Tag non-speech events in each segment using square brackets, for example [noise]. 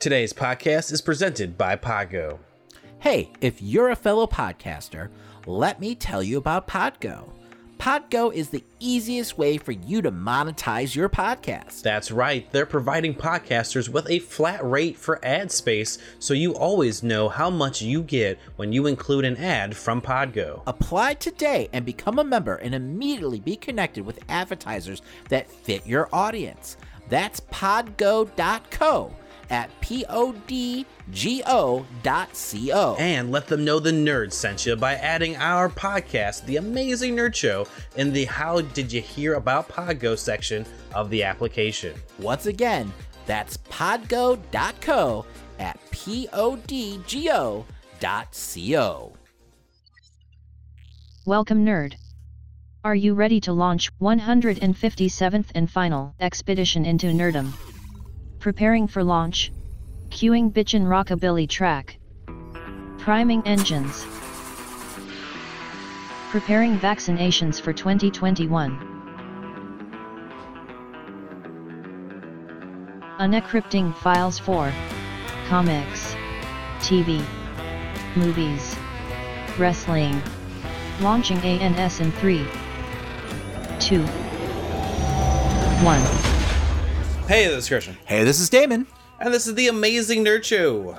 Today's podcast is presented by Podgo. Hey, if you're a fellow podcaster, let me tell you about Podgo. Podgo is the easiest way for you to monetize your podcast. That's right, they're providing podcasters with a flat rate for ad space so you always know how much you get when you include an ad from Podgo. Apply today and become a member and immediately be connected with advertisers that fit your audience. That's podgo.co at podgo dot co. And let them know the nerd sent you by adding our podcast, The Amazing Nerd Show, in the How Did You Hear About Podgo section of the application. Once again, that's podgo.co at podgo dot co. Welcome, nerd. Are you ready to launch 157th and final expedition into nerdom? Preparing for launch. Queuing bitchin' rockabilly track. Priming engines. Preparing vaccinations for 2021. Unencrypting files for comics, TV, movies, wrestling. Launching ANS in 3, 2, 1. Hey, this is Christian. Hey, this is Damon. And this is The Amazing Nerd Show.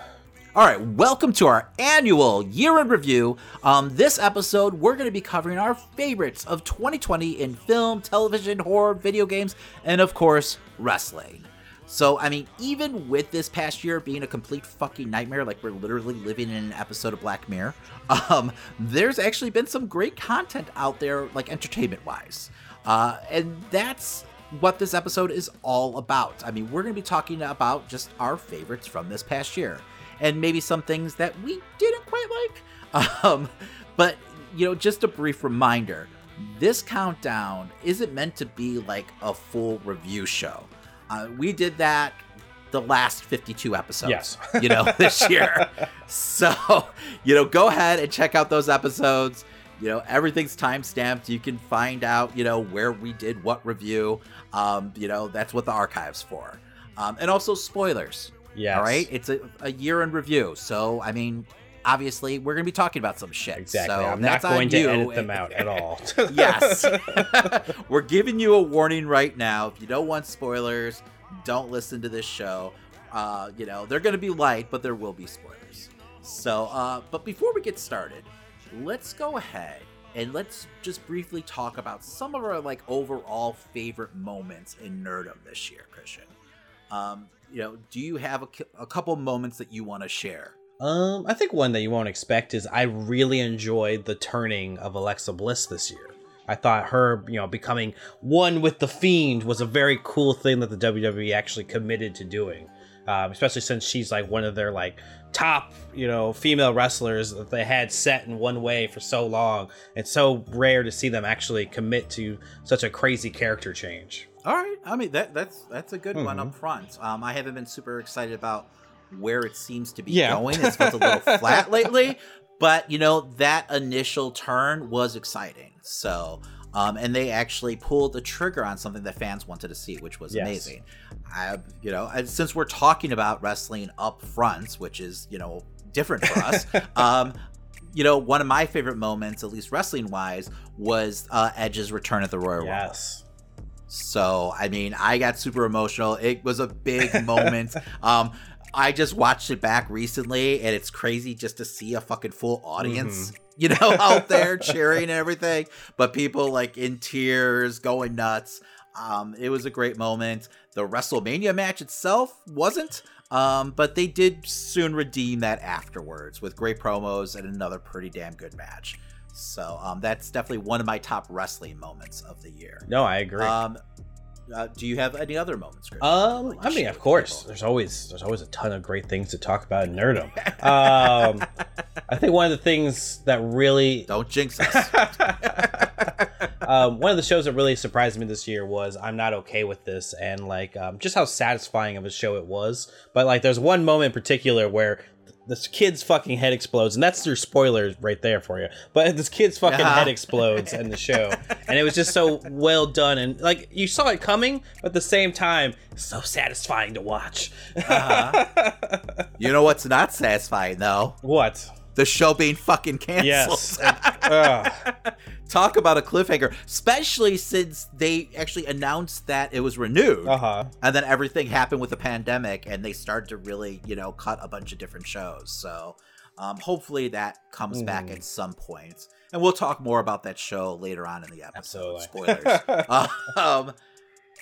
All right, welcome to our annual year in review. Um, this episode, we're going to be covering our favorites of 2020 in film, television, horror, video games, and of course, wrestling. So, I mean, even with this past year being a complete fucking nightmare, like we're literally living in an episode of Black Mirror, [laughs] um, there's actually been some great content out there, like entertainment wise. Uh, and that's what this episode is all about. I mean, we're going to be talking about just our favorites from this past year and maybe some things that we didn't quite like. [laughs] Um, but, you know, just a brief reminder this countdown isn't meant to be like a full review show. Uh, we did that the last 52 episodes, Yes. you know, this year. [laughs] so, you know, go ahead and check out those episodes. You know, everything's time stamped. You can find out, you know, where we did what review. Um, you know, that's what the archive's for. Um, and also spoilers. Yeah. All right. It's a, a year in review. So, I mean, obviously, we're going to be talking about some shit. Exactly. So I'm not going to edit them out at all. [laughs] yes. [laughs] We're giving you a warning right now. If you don't want spoilers, don't listen to this show. Uh, you know, they're going to be light, but there will be spoilers. So, uh, but before we get started, let's go ahead and let's just briefly talk about some of our like overall favorite moments in nerdom this year, Christian. Um, you know, do you have a, a couple moments that you want to share? Um, I think one that you won't expect is I really enjoyed the turning of Alexa Bliss this year. I thought her, you know, becoming one with the Fiend was a very cool thing that the WWE actually committed to doing. Um, especially since she's like one of their like top, you know, female wrestlers that they had set in one way for so long. It's so rare to see them actually commit to such a crazy character change. All right. I mean that that's that's a good one Mhm. up front. Um, I haven't been super excited about where it seems to be Yeah. going. It's felt a little [laughs] flat lately, but you know that initial turn was exciting. So, um, and they actually pulled the trigger on something that fans wanted to see, which was Yes. amazing. I, you know, and since we're talking about wrestling up front, which is you know different for us, [laughs] um, you know, one of my favorite moments, at least wrestling wise, was uh, Edge's return at the Royal Rumble. Yes. So, I mean, I got super emotional. It was a big [laughs] moment. Um, I just watched it back recently, and it's crazy just to see a fucking full audience, you know, [laughs] out there cheering and everything. But people like in tears, going nuts. Um, it was a great moment. The WrestleMania match itself wasn't, um, but they did soon redeem that afterwards with great promos and another pretty damn good match. So um, that's definitely one of my top wrestling moments of the year. No, I agree. Um, uh, do you have any other moments, Chris? Um, Like I mean, of course, people? there's always there's always a ton of great things to talk about in nerdom. Um, I think one of the things that really, [laughs] Don't jinx us. [laughs] um, one of the shows that really surprised me this year was I'm not okay with this, and like um, just how satisfying of a show it was. But like, there's one moment in particular where this kid's fucking head explodes, and that's your spoilers right there for you. But this kid's fucking Yeah. head explodes in the show, and it was just so well done, and like you saw it coming, but at the same time, so satisfying to watch. Uh-huh. you know what's not satisfying though? What? The show being fucking canceled. Yes. [laughs] Talk about a cliffhanger, especially since they actually announced that it was renewed. Uh huh. And then everything happened with the pandemic, and they started to really, you know, cut a bunch of different shows. So um, hopefully that comes back Mm. at some point. And we'll talk more about that show later on in the episode. Absolutely. Spoilers. [laughs] [laughs] um,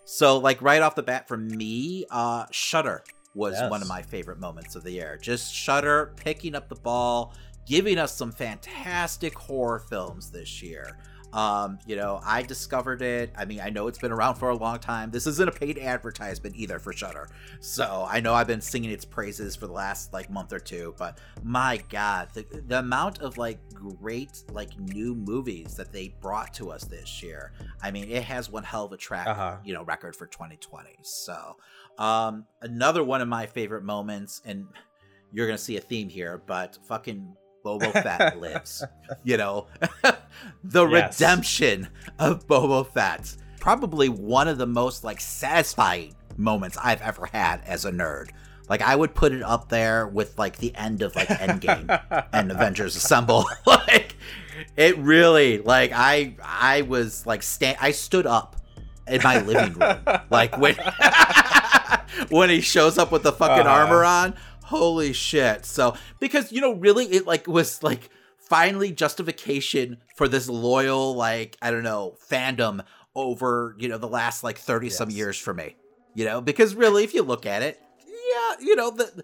so, like, right off the bat for me, uh, Shudder was Yes. one of my favorite moments of the year. Just Shudder picking up the ball, giving us some fantastic horror films this year. Um, you know, I discovered it. I mean, I know it's been around for a long time. This isn't a paid advertisement either for Shudder. So I know I've been singing its praises for the last like month or two, but my god, the, the amount of like great like new movies that they brought to us this year. I mean, it has one hell of a track, Uh-huh. you know, record for 2020. So, um another one of my favorite moments and you're going to see a theme here, but fucking Boba [laughs] Fett lives. You know, [laughs] the Yes. redemption of Boba Fett. Probably one of the most like satisfying moments I've ever had as a nerd. Like I would put it up there with like the end of like Endgame and Avengers Assemble. [laughs] like it really like I I was like stand I stood up in my living room like when [laughs] when he shows up with the fucking Uh-huh. armor on. Holy shit. So because you know really it like was like finally justification for this loyal like I don't know fandom over you know the last like 30 some years for me. You know because really if you look at it yeah, you know the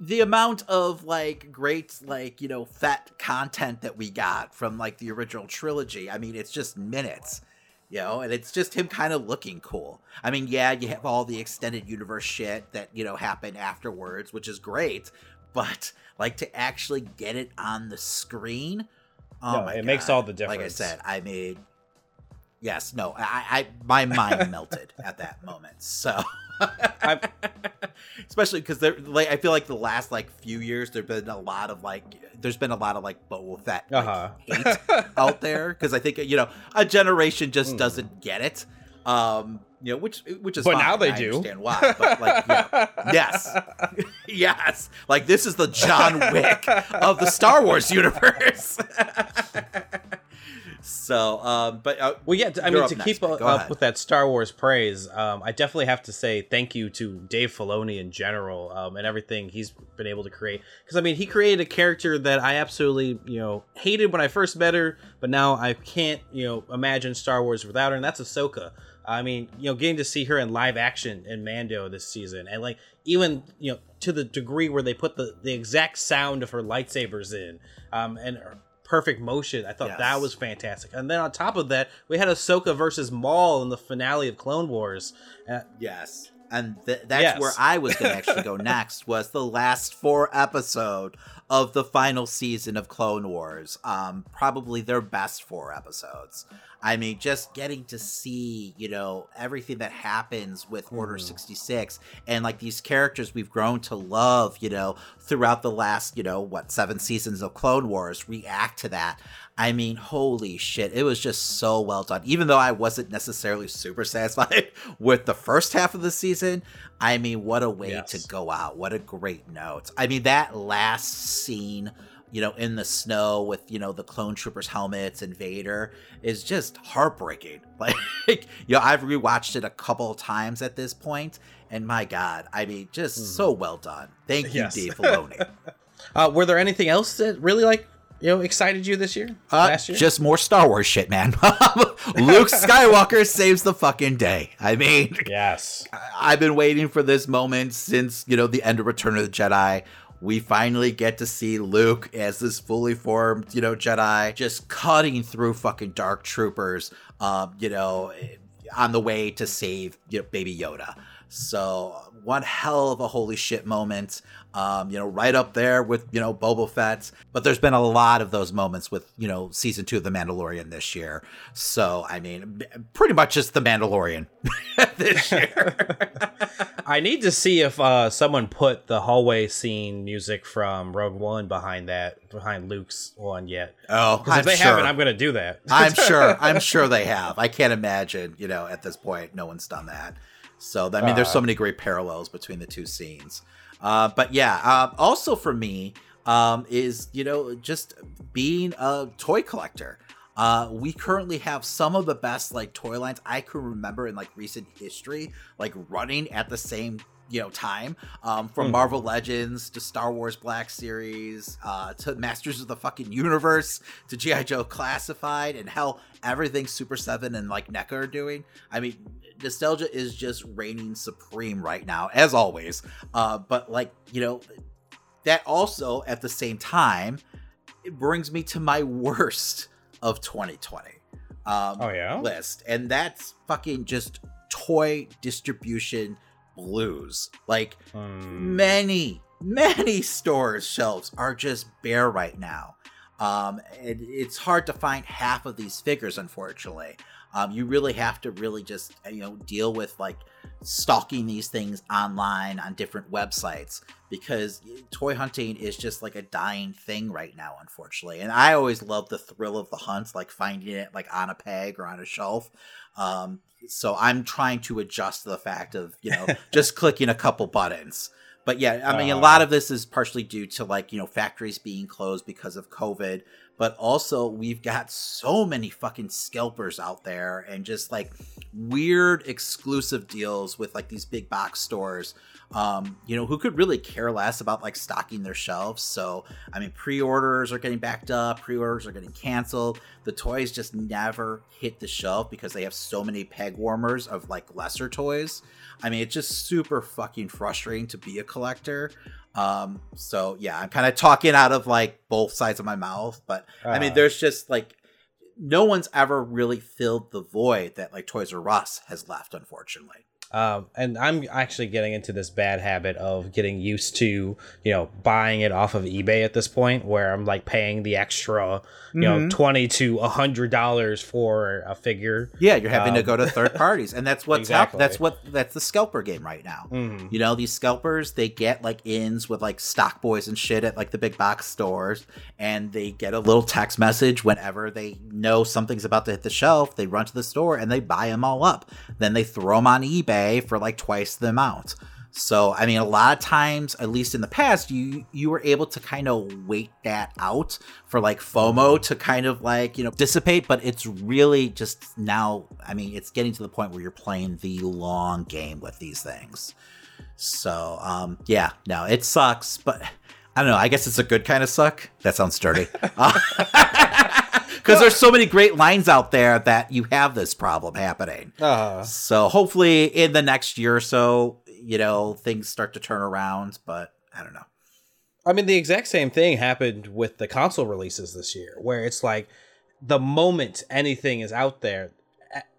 the amount of like great like you know Fett content that we got from like the original trilogy. I mean, it's just minutes, you know, and it's just him kind of looking cool. I mean, yeah, you have all the extended universe shit that you know happened afterwards, which is great, but like to actually get it on the screen, oh No, it makes all the difference Like I said, I mean. Yes, no, I, I my mind melted at that moment. So, [laughs] especially because there, like, I feel like the last like few years there've been a lot of like, there's been a lot of like Boba Fett like, Uh-huh. hate out there because I think you know a generation just Hmm. doesn't get it. Um, you know, which which is But fine. now they I do. Understand why? But like, [laughs] yes, yes, like this is the John Wick of the Star Wars universe. [laughs] so, um, but uh, Well, yeah. I mean, to keep up, ahead. with that Star Wars praise, um, I definitely have to say thank you to Dave Filoni in general um, and everything he's been able to create. Because I mean, he created a character that I absolutely, you know, hated when I first met her, but now I can't, you know, imagine Star Wars without her, and that's Ahsoka. I mean, you know, getting to see her in live action in Mando this season, and like even you know to the degree where they put the the exact sound of her lightsabers in, um, and perfect motion. I thought Yes. that was fantastic. And then on top of that, we had Ahsoka versus Maul in the finale of Clone Wars. Uh, Yes. And th- that's Yes. where I was going to actually go [laughs] next was the last four episode of the final season of Clone Wars. Um, probably their best four episodes. I mean, just getting to see, you know, everything that happens with Order Mhm. 66 and like these characters we've grown to love, you know, throughout the last, you know, what, seven seasons of Clone Wars react to that. I mean, holy shit. It was just so well done. Even though I wasn't necessarily super satisfied [laughs] with the first half of the season, I mean, what a way Yes. to go out. What a great note. I mean, that last scene, you know, in the snow with, you know, the clone troopers' helmets and Vader is just heartbreaking. [laughs] Like, you know, I've rewatched it a couple of times at this point, and my God, I mean, just Mhm. so well done. Thank you, Yes. Dave Filoni. [laughs] uh, were there anything else that really like you know excited you this year? Uh, last year? Just more Star Wars shit, man. [laughs] Luke Skywalker saves the fucking day. I mean, yes. I- I've been waiting for this moment since, you know, the end of Return of the Jedi. We finally get to see Luke as this fully formed, you know, Jedi just cutting through fucking dark troopers, um, you know, on the way to save, you know, baby Yoda. So, one hell of a holy shit moment. Um, you know, right up there with, you know, Boba Fett. But there's been a lot of those moments with, you know, season two of The Mandalorian this year. So, I mean, pretty much just The Mandalorian [laughs] this year. [laughs] I need to see if uh, someone put the hallway scene music from Rogue One behind that behind Luke's one yet. Oh, Because if they sure. haven't, I'm going to do that. [laughs] I'm sure. I'm sure they have. I can't imagine, you know, at this point, no one's done that. So I mean, there's so many great parallels between the two scenes. Uh, but yeah, uh, also for me um, is you know just being a toy collector. Uh, we currently have some of the best like toy lines I can remember in like recent history, like running at the same you know time um, from mm. Marvel Legends to Star Wars Black Series uh, to Masters of the fucking Universe to GI Joe Classified and hell everything Super Seven and like NECA are doing. I mean, nostalgia is just reigning supreme right now, as always. Uh, but like you know, that also at the same time it brings me to my worst of 2020 um, oh yeah list, and that's fucking just toy distribution blues. Like um. many, many stores' shelves are just bare right now. Um, and it's hard to find half of these figures, unfortunately. Um, you really have to really just you know deal with like stalking these things online on different websites because toy hunting is just like a dying thing right now unfortunately. And i always love the thrill of the hunt like finding it like on a peg or on a shelf. Um, so i'm trying to adjust to the fact of you know [laughs] just clicking a couple buttons. But yeah i mean uh, a lot of this is partially due to like you know factories being closed because of covid but also we've got so many fucking scalpers out there and just like weird exclusive deals with like these big box stores um, you know, who could really care less about like stocking their shelves. So, I mean, pre orders are getting backed up, pre orders are getting canceled. The toys just never hit the shelf because they have so many peg warmers of like lesser toys. I mean, it's just super fucking frustrating to be a collector. Um, so yeah, I'm kind of talking out of like both sides of my mouth, but uh, I mean, uh. there's just like no one's ever really filled the void that like Toys R Us has left, unfortunately. Um, and I'm actually getting into this bad habit of getting used to, you know, buying it off of eBay at this point, where I'm like paying the extra, you mm-hmm. know, twenty to a hundred dollars for a figure. Yeah, you're having um, to go to third parties, and that's [laughs] what's exactly. That's what that's the scalper game right now. Mm-hmm. You know, these scalpers they get like ins with like stock boys and shit at like the big box stores, and they get a little text message whenever they know something's about to hit the shelf. They run to the store and they buy them all up. Then they throw them on eBay for like twice the amount. So, I mean, a lot of times, at least in the past, you you were able to kind of wait that out for like FOMO to kind of like you know dissipate. But it's really just now. I mean, it's getting to the point where you're playing the long game with these things. So, um, yeah, no, it sucks, but I don't know. I guess it's a good kind of suck. That sounds dirty. [laughs] [laughs] [laughs] because there's so many great lines out there that you have this problem happening. Uh-huh. So hopefully in the next year or so, you know, things start to turn around, but I don't know. I mean, the exact same thing happened with the console releases this year, where it's like the moment anything is out there,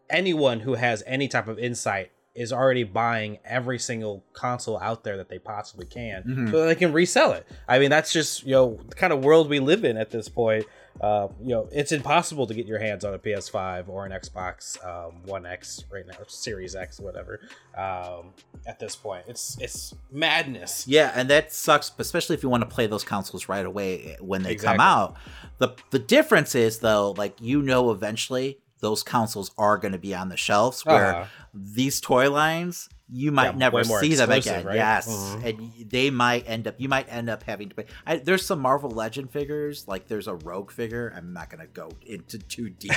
anyone who has any type of insight is already buying every single console out there that they possibly can mm-hmm. so they can resell it. I mean, that's just, you know, the kind of world we live in at this point uh, you know, it's impossible to get your hands on a PS5 or an Xbox um, One X right now, or Series X, whatever. Um, at this point, it's it's madness. Yeah, and that sucks, especially if you want to play those consoles right away when they exactly. come out. the The difference is though, like you know, eventually those consoles are going to be on the shelves where uh-huh. these toy lines you might yeah, never see them again. Right? Yes, mm-hmm. and they might end up. You might end up having to pay. I, there's some Marvel Legend figures, like there's a Rogue figure. I'm not gonna go into too [laughs] deep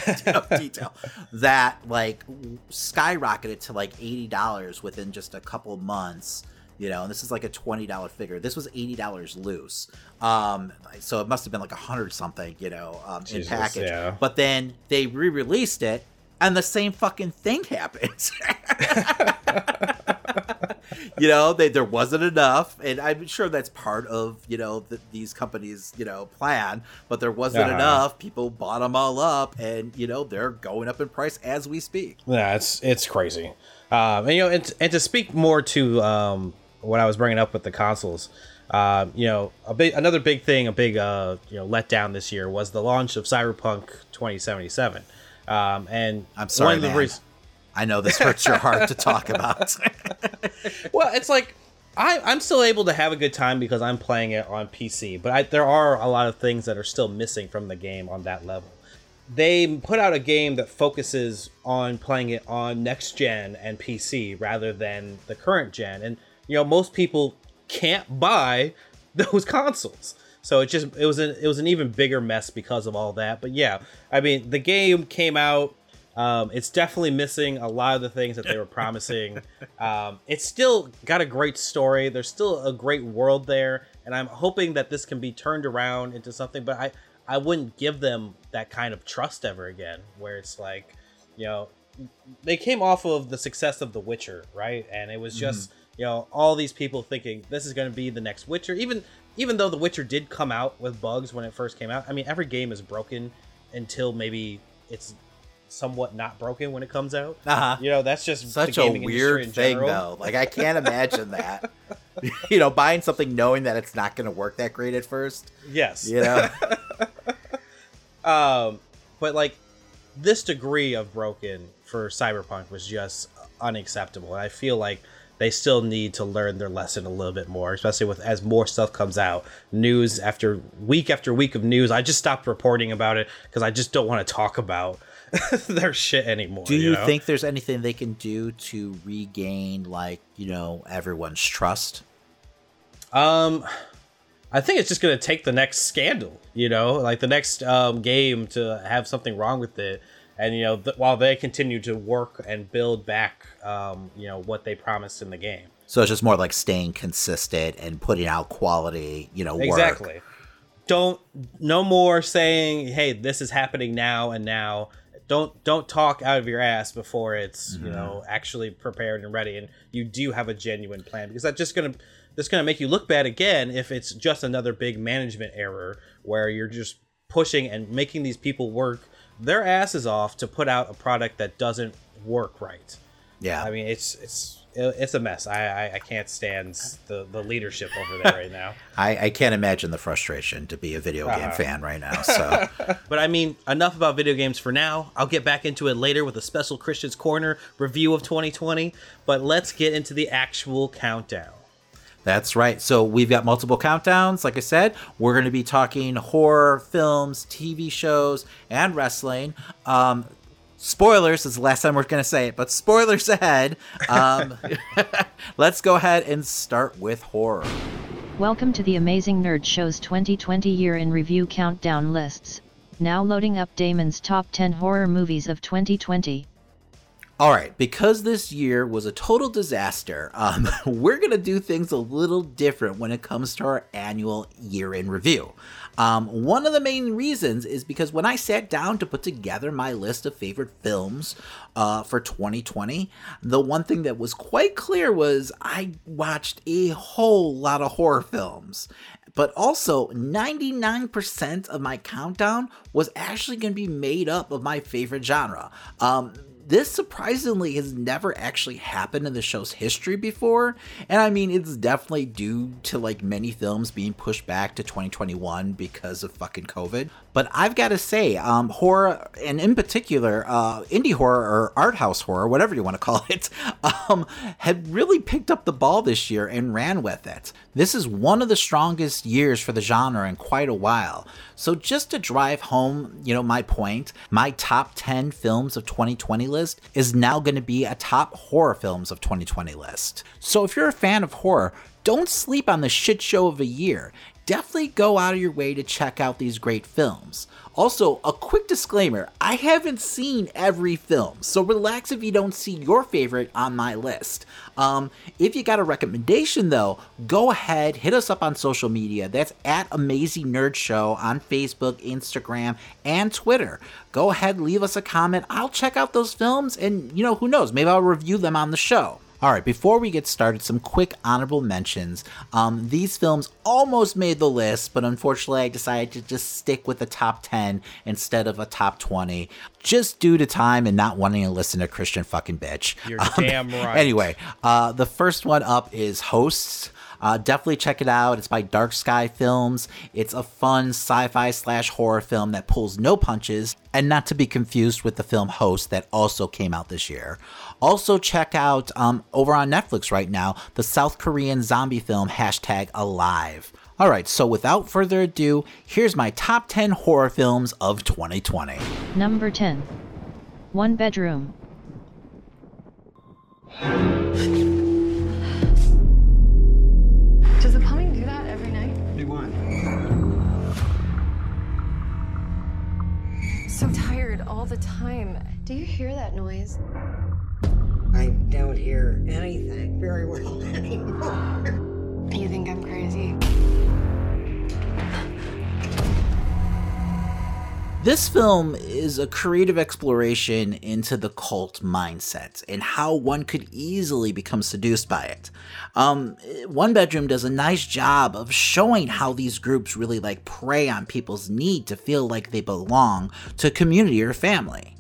detail. That like skyrocketed to like eighty dollars within just a couple months. You know, and this is like a twenty dollar figure. This was eighty dollars loose. Um, so it must have been like a hundred something. You know, um, Jesus, in package. Yeah. But then they re-released it and the same fucking thing [laughs] happens. [laughs] [laughs] you know, they, there wasn't enough, and I'm sure that's part of you know the, these companies you know plan, but there wasn't uh-huh. enough. People bought them all up, and you know they're going up in price as we speak. Yeah, it's it's crazy. Um, and you know, and, and to speak more to um, what I was bringing up with the consoles. Uh, you know, a big another big thing, a big uh, you know letdown this year was the launch of Cyberpunk 2077. Um, and I'm sorry, one of the. Reasons- I know this hurts your heart to talk about. [laughs] well, it's like I, I'm still able to have a good time because I'm playing it on PC, but I, there are a lot of things that are still missing from the game on that level. they put out a game that focuses on playing it on next gen and PC rather than the current gen. And you know, most people can't buy [laughs] those consoles. So it just it was an it was an even bigger mess because of all that. But yeah, I mean the game came out. Um, it's definitely missing a lot of the things that they were promising. um, it's still got a great story. There's still a great world there, and I'm hoping that this can be turned around into something. But I I wouldn't give them that kind of trust ever again, where it's like, you know, they came off of the success of The Witcher, right? And it was just. Mm-hmm you know all these people thinking this is going to be the next witcher even even though the witcher did come out with bugs when it first came out i mean every game is broken until maybe it's somewhat not broken when it comes out. Uh-huh. you know that's just such a weird thing though. Like i can't imagine that. [laughs] You know buying something knowing that it's not going to work that great at first. Yes. You know? [laughs] Um but like this degree of broken for cyberpunk was just unacceptable. And i feel like they still need to learn their lesson a little bit more, especially with as more stuff comes out. News after week after week of news. I just stopped reporting about it because I just don't want to talk about [laughs] their shit anymore. Do you, you know? think there's anything they can do to regain, like, you know, everyone's trust? Um, I think it's just gonna take the next scandal, you know, like the next um, game to have something wrong with it and you know th- while they continue to work and build back um, you know what they promised in the game so it's just more like staying consistent and putting out quality you know exactly don't no more saying hey this is happening now and now don't don't talk out of your ass before it's mm-hmm. you know actually prepared and ready and you do have a genuine plan because that's just gonna that's gonna make you look bad again if it's just another big management error where you're just pushing and making these people work their asses off to put out a product that doesn't work right. Yeah, I mean it's it's it's a mess. I I, I can't stand the the leadership over there right now. [laughs] I I can't imagine the frustration to be a video game uh-huh. fan right now. So, [laughs] but I mean enough about video games for now. I'll get back into it later with a special Christian's Corner review of 2020. But let's get into the actual countdown. That's right. So we've got multiple countdowns. Like I said, we're going to be talking horror films, TV shows, and wrestling. Um, spoilers is the last time we're going to say it, but spoilers ahead. Um, [laughs] let's go ahead and start with horror. Welcome to the Amazing Nerd Show's 2020 year in review countdown lists. Now loading up Damon's top 10 horror movies of 2020. All right, because this year was a total disaster, um, [laughs] we're going to do things a little different when it comes to our annual year in review. Um, one of the main reasons is because when I sat down to put together my list of favorite films uh, for 2020, the one thing that was quite clear was I watched a whole lot of horror films. But also, 99% of my countdown was actually going to be made up of my favorite genre. Um, this surprisingly has never actually happened in the show's history before. And I mean, it's definitely due to like many films being pushed back to 2021 because of fucking COVID. But I've got to say, um, horror, and in particular, uh, indie horror or art house horror, whatever you want to call [laughs] it, um, had really picked up the ball this year and ran with it. This is one of the strongest years for the genre in quite a while. So just to drive home, you know, my point, my top 10 films of 2020 list is now going to be a top horror films of 2020 list. So if you're a fan of horror, don't sleep on the shit show of a year definitely go out of your way to check out these great films. Also, a quick disclaimer I haven't seen every film, so relax if you don't see your favorite on my list. Um, if you got a recommendation though, go ahead, hit us up on social media. That's at Amazing Nerd Show on Facebook, Instagram, and Twitter. Go ahead, leave us a comment. I'll check out those films, and you know, who knows, maybe I'll review them on the show. All right, before we get started, some quick honorable mentions. Um, these films almost made the list, but unfortunately, I decided to just stick with the top 10 instead of a top 20, just due to time and not wanting to listen to Christian fucking bitch. You're um, damn [laughs] right. Anyway, uh, the first one up is Hosts. Uh, definitely check it out. It's by Dark Sky Films. It's a fun sci fi slash horror film that pulls no punches, and not to be confused with the film Host that also came out this year. Also, check out um, over on Netflix right now the South Korean zombie film hashtag Alive. All right, so without further ado, here's my top 10 horror films of 2020. Number 10. One Bedroom. Does the plumbing do that every night? Do what? So tired all the time. Do you hear that noise? I don't hear anything very well [laughs] anymore. You think I'm crazy? This film is a creative exploration into the cult mindset and how one could easily become seduced by it. Um, One Bedroom does a nice job of showing how these groups really like prey on people's need to feel like they belong to a community or family.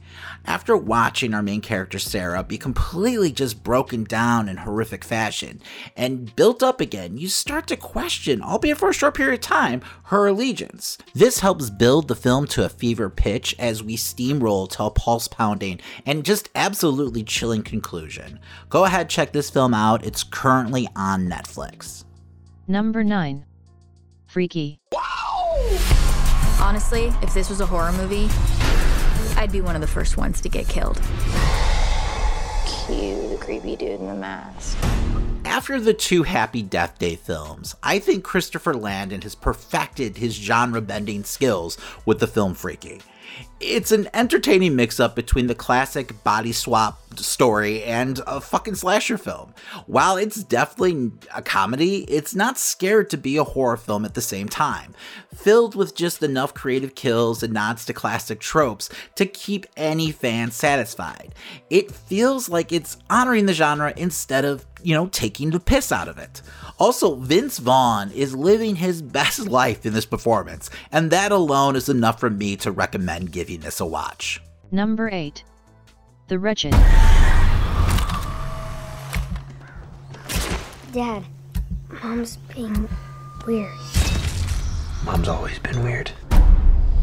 After watching our main character Sarah be completely just broken down in horrific fashion and built up again, you start to question, albeit for a short period of time, her allegiance. This helps build the film to a fever pitch as we steamroll to a pulse pounding and just absolutely chilling conclusion. Go ahead, check this film out. It's currently on Netflix. Number 9. Freaky. Wow! Honestly, if this was a horror movie, I'd be one of the first ones to get killed. Cue the creepy dude in the mask. After the two Happy Death Day films, I think Christopher Landon has perfected his genre bending skills with the film Freaky. It's an entertaining mix up between the classic body swap story and a fucking slasher film. While it's definitely a comedy, it's not scared to be a horror film at the same time, filled with just enough creative kills and nods to classic tropes to keep any fan satisfied. It feels like it's honoring the genre instead of, you know, taking the piss out of it. Also, Vince Vaughn is living his [laughs] best life in this performance, and that alone is enough for me to recommend giving this a watch. Number 8. The Wretched. Dad, Mom's being weird. Mom's always been weird.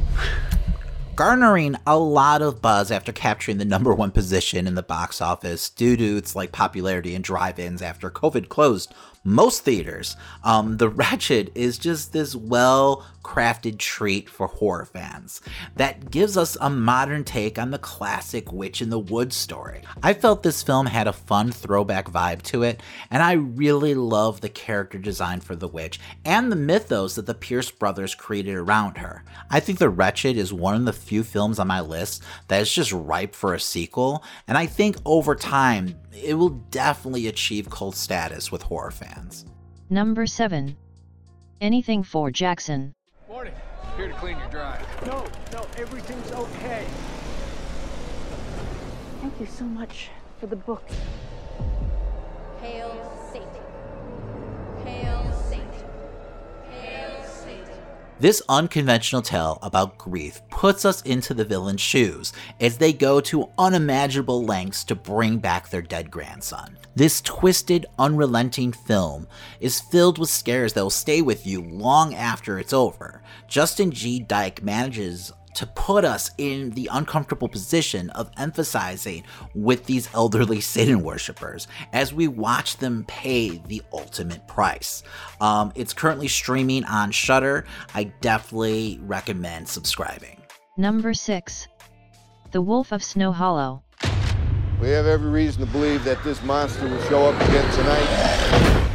[sighs] garnering a lot of buzz after capturing the number one position in the box office due to its like popularity in drive-ins after COVID closed most theaters. Um, the [laughs] Wretched is just this well-crafted treat for horror fans that gives us a modern take on the classic Witch in the Woods story. I felt this film had a fun throwback vibe to it, and I really love the character design for the witch and the mythos that the Pierce brothers created around her. I think The Wretched is one of the few films on my list that is just ripe for a sequel, and I think over time it will definitely achieve cult status with horror fans. Number 7. Anything for Jackson. Morning. Here to clean your drive. No, no, everything's okay. Thank you so much for the book. Hail Satan. Hail Satan. Hail Satan. This unconventional tale about grief puts us into the villain's shoes as they go to unimaginable lengths to bring back their dead grandson. This twisted, unrelenting film is filled with scares that will stay with you long after it's over. Justin G. Dyke manages to put us in the uncomfortable position of emphasizing with these elderly [laughs] Satan worshippers as we watch them pay the ultimate price. Um, it's currently streaming on Shudder. I definitely recommend subscribing. Number 6. The Wolf of Snow Hollow. We have every reason to believe that this monster will show up again tonight.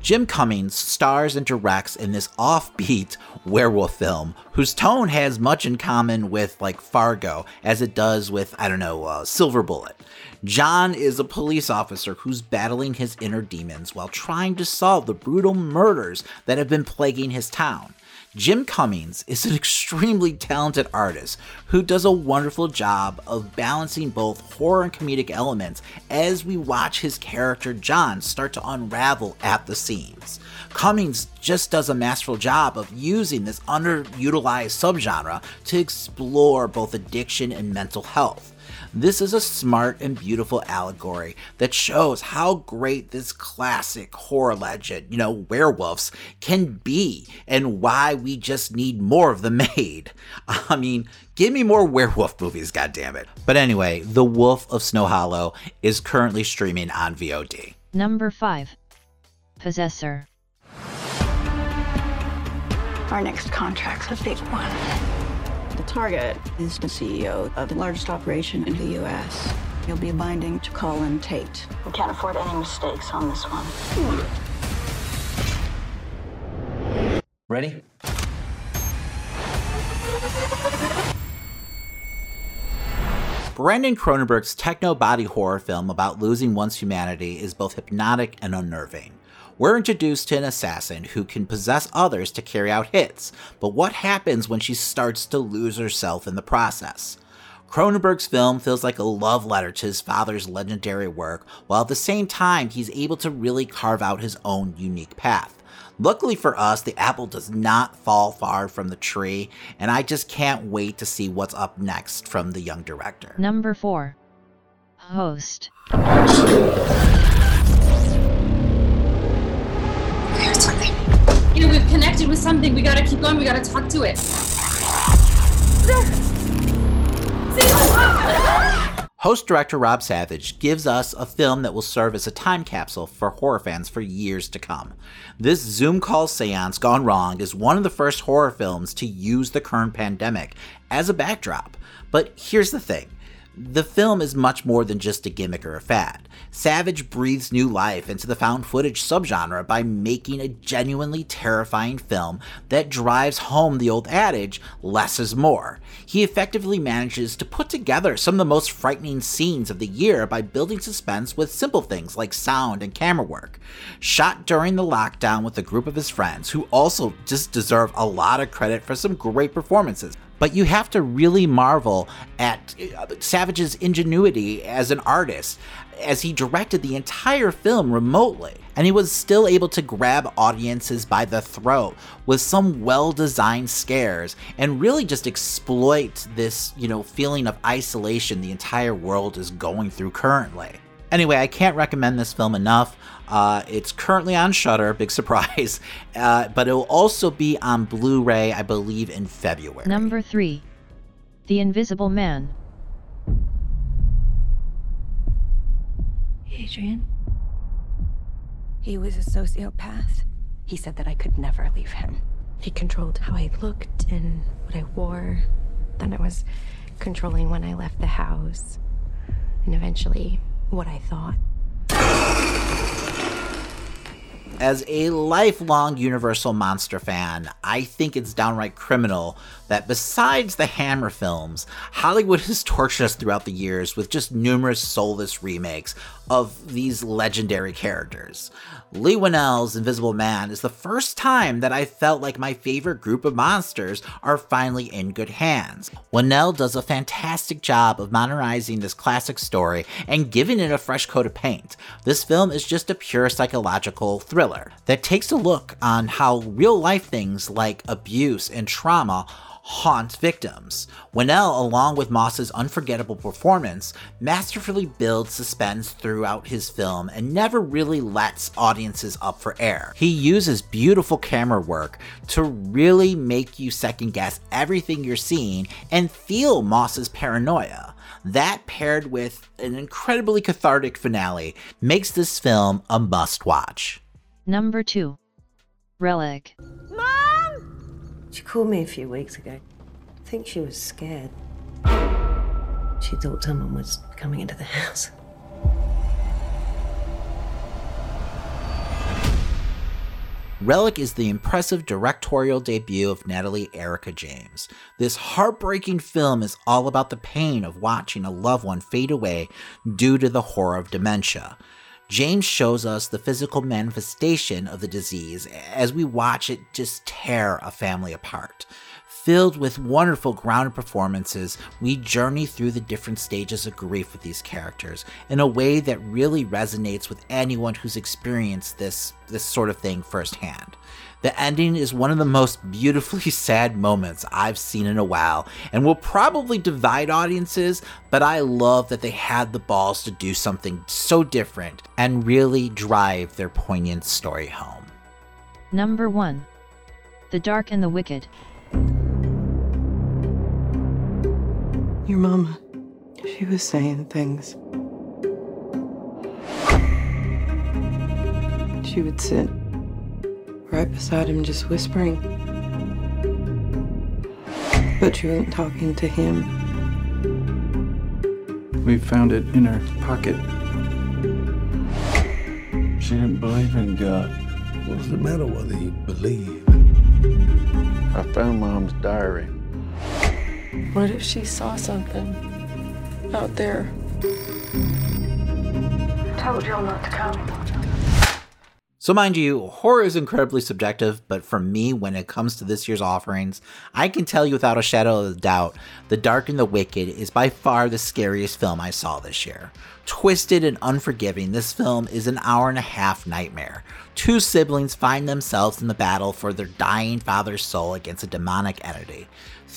Jim Cummings stars and directs in this offbeat werewolf film whose tone has much in common with like Fargo as it does with I don't know uh, Silver Bullet. John is a police officer who's battling his inner demons while trying to solve the brutal murders that have been plaguing his town. Jim Cummings is an extremely talented artist who does a wonderful job of balancing both horror and comedic elements as we watch his character John start to unravel at the seams. Cummings just does a masterful job of using this underutilized subgenre to explore both addiction and mental health. This is a smart and beautiful allegory that shows how great this classic horror legend, you know, werewolves, can be and why we just need more of them made. [laughs] I mean, give me more werewolf movies, goddammit. But anyway, The Wolf of Snow Hollow is currently streaming on VOD. Number 5. Possessor. Our next contract's a big one. The target is the CEO of the largest operation in the U.S. You'll be binding to Colin Tate. We can't afford any mistakes on this one. Ready? Brandon Cronenberg's techno body horror film about losing one's humanity is both hypnotic and unnerving. We're introduced to an assassin who can possess others to carry out hits, but what happens when she starts to lose herself in the process? Cronenberg's film feels like a love letter to his father's legendary work, while at the same time, he's able to really carve out his own unique path. Luckily for us, the apple does not fall far from the tree, and I just can't wait to see what's up next from the young director. Number 4. Host. Connected with something. We gotta keep going. We gotta talk to it. Host director Rob Savage gives us a film that will serve as a time capsule for horror fans for years to come. This Zoom call seance gone wrong is one of the first horror films to use the current pandemic as a backdrop. But here's the thing the film is much more than just a gimmick or a fad. Savage breathes new life into the found footage subgenre by making a genuinely terrifying film that drives home the old adage, less is more. He effectively manages to put together some of the most frightening scenes of the year by building suspense with simple things like sound and camera work. Shot during the lockdown with a group of his friends, who also just deserve a lot of credit for some great performances but you have to really marvel at uh, Savage's ingenuity as an artist as he directed the entire film remotely. And he was still able to grab audiences by the throat with some well designed scares and really just exploit this, you know, feeling of isolation the entire world is going through currently. Anyway, I can't recommend this film enough. Uh, it's currently on Shudder, big [laughs] surprise, uh, but it will also be on Blu-ray, I believe, in February. Number 3. The Invisible Man. Adrian. He was a sociopath. He said that I could never leave him. He controlled how I looked and what I wore. Then it was controlling when I left the house. And eventually, what I thought. As a lifelong Universal Monster fan, I think it's downright criminal that besides the Hammer films, Hollywood has tortured us throughout the years with just numerous soulless remakes of these legendary characters. Leigh Whannell's Invisible Man is the first time that I felt like my favorite group of monsters are finally in good hands. Whannell does a fantastic job of modernizing this classic story and giving it a fresh coat of paint. This film is just a pure psychological thriller that takes a look on how real life things like abuse and trauma haunt victims. Whannell, along with Moss's unforgettable performance, masterfully builds suspense throughout his film and never really lets audiences up for air. He uses beautiful camera work to really make you second guess everything you're seeing and feel Moss's paranoia. That paired with an incredibly cathartic finale makes this film a must watch. Number 2. Relic. She called me a few weeks ago. I think she was scared. She thought someone was coming into the house. Relic is the impressive directorial debut of Natalie Erica James. This heartbreaking film is all about the pain of watching a loved one fade away due to the horror of dementia. James shows us the physical manifestation of the disease as we watch it just tear a family apart. Filled with wonderful grounded performances, we journey through the different stages of grief with these characters in a way that really resonates with anyone who's experienced this, this sort of thing firsthand. The ending is one of the most beautifully [laughs] sad moments I've seen in a while and will probably divide audiences, but I love that they had the balls to do something so different and really drive their poignant story home. Number 1 The Dark and the Wicked. Your mama, she was saying things. She would sit right beside him, just whispering. But she wasn't talking to him. We found it in her pocket. She didn't believe in God. What's the matter whether you believe? I found Mom's diary. What if she saw something out there? Told y'all not to come. So, mind you, horror is incredibly subjective, but for me, when it comes to this year's offerings, I can tell you without a shadow of a doubt The Dark and the Wicked is by far the scariest film I saw this year. Twisted and unforgiving, this film is an hour and a half nightmare. Two siblings find themselves in the battle for their dying father's soul against a demonic entity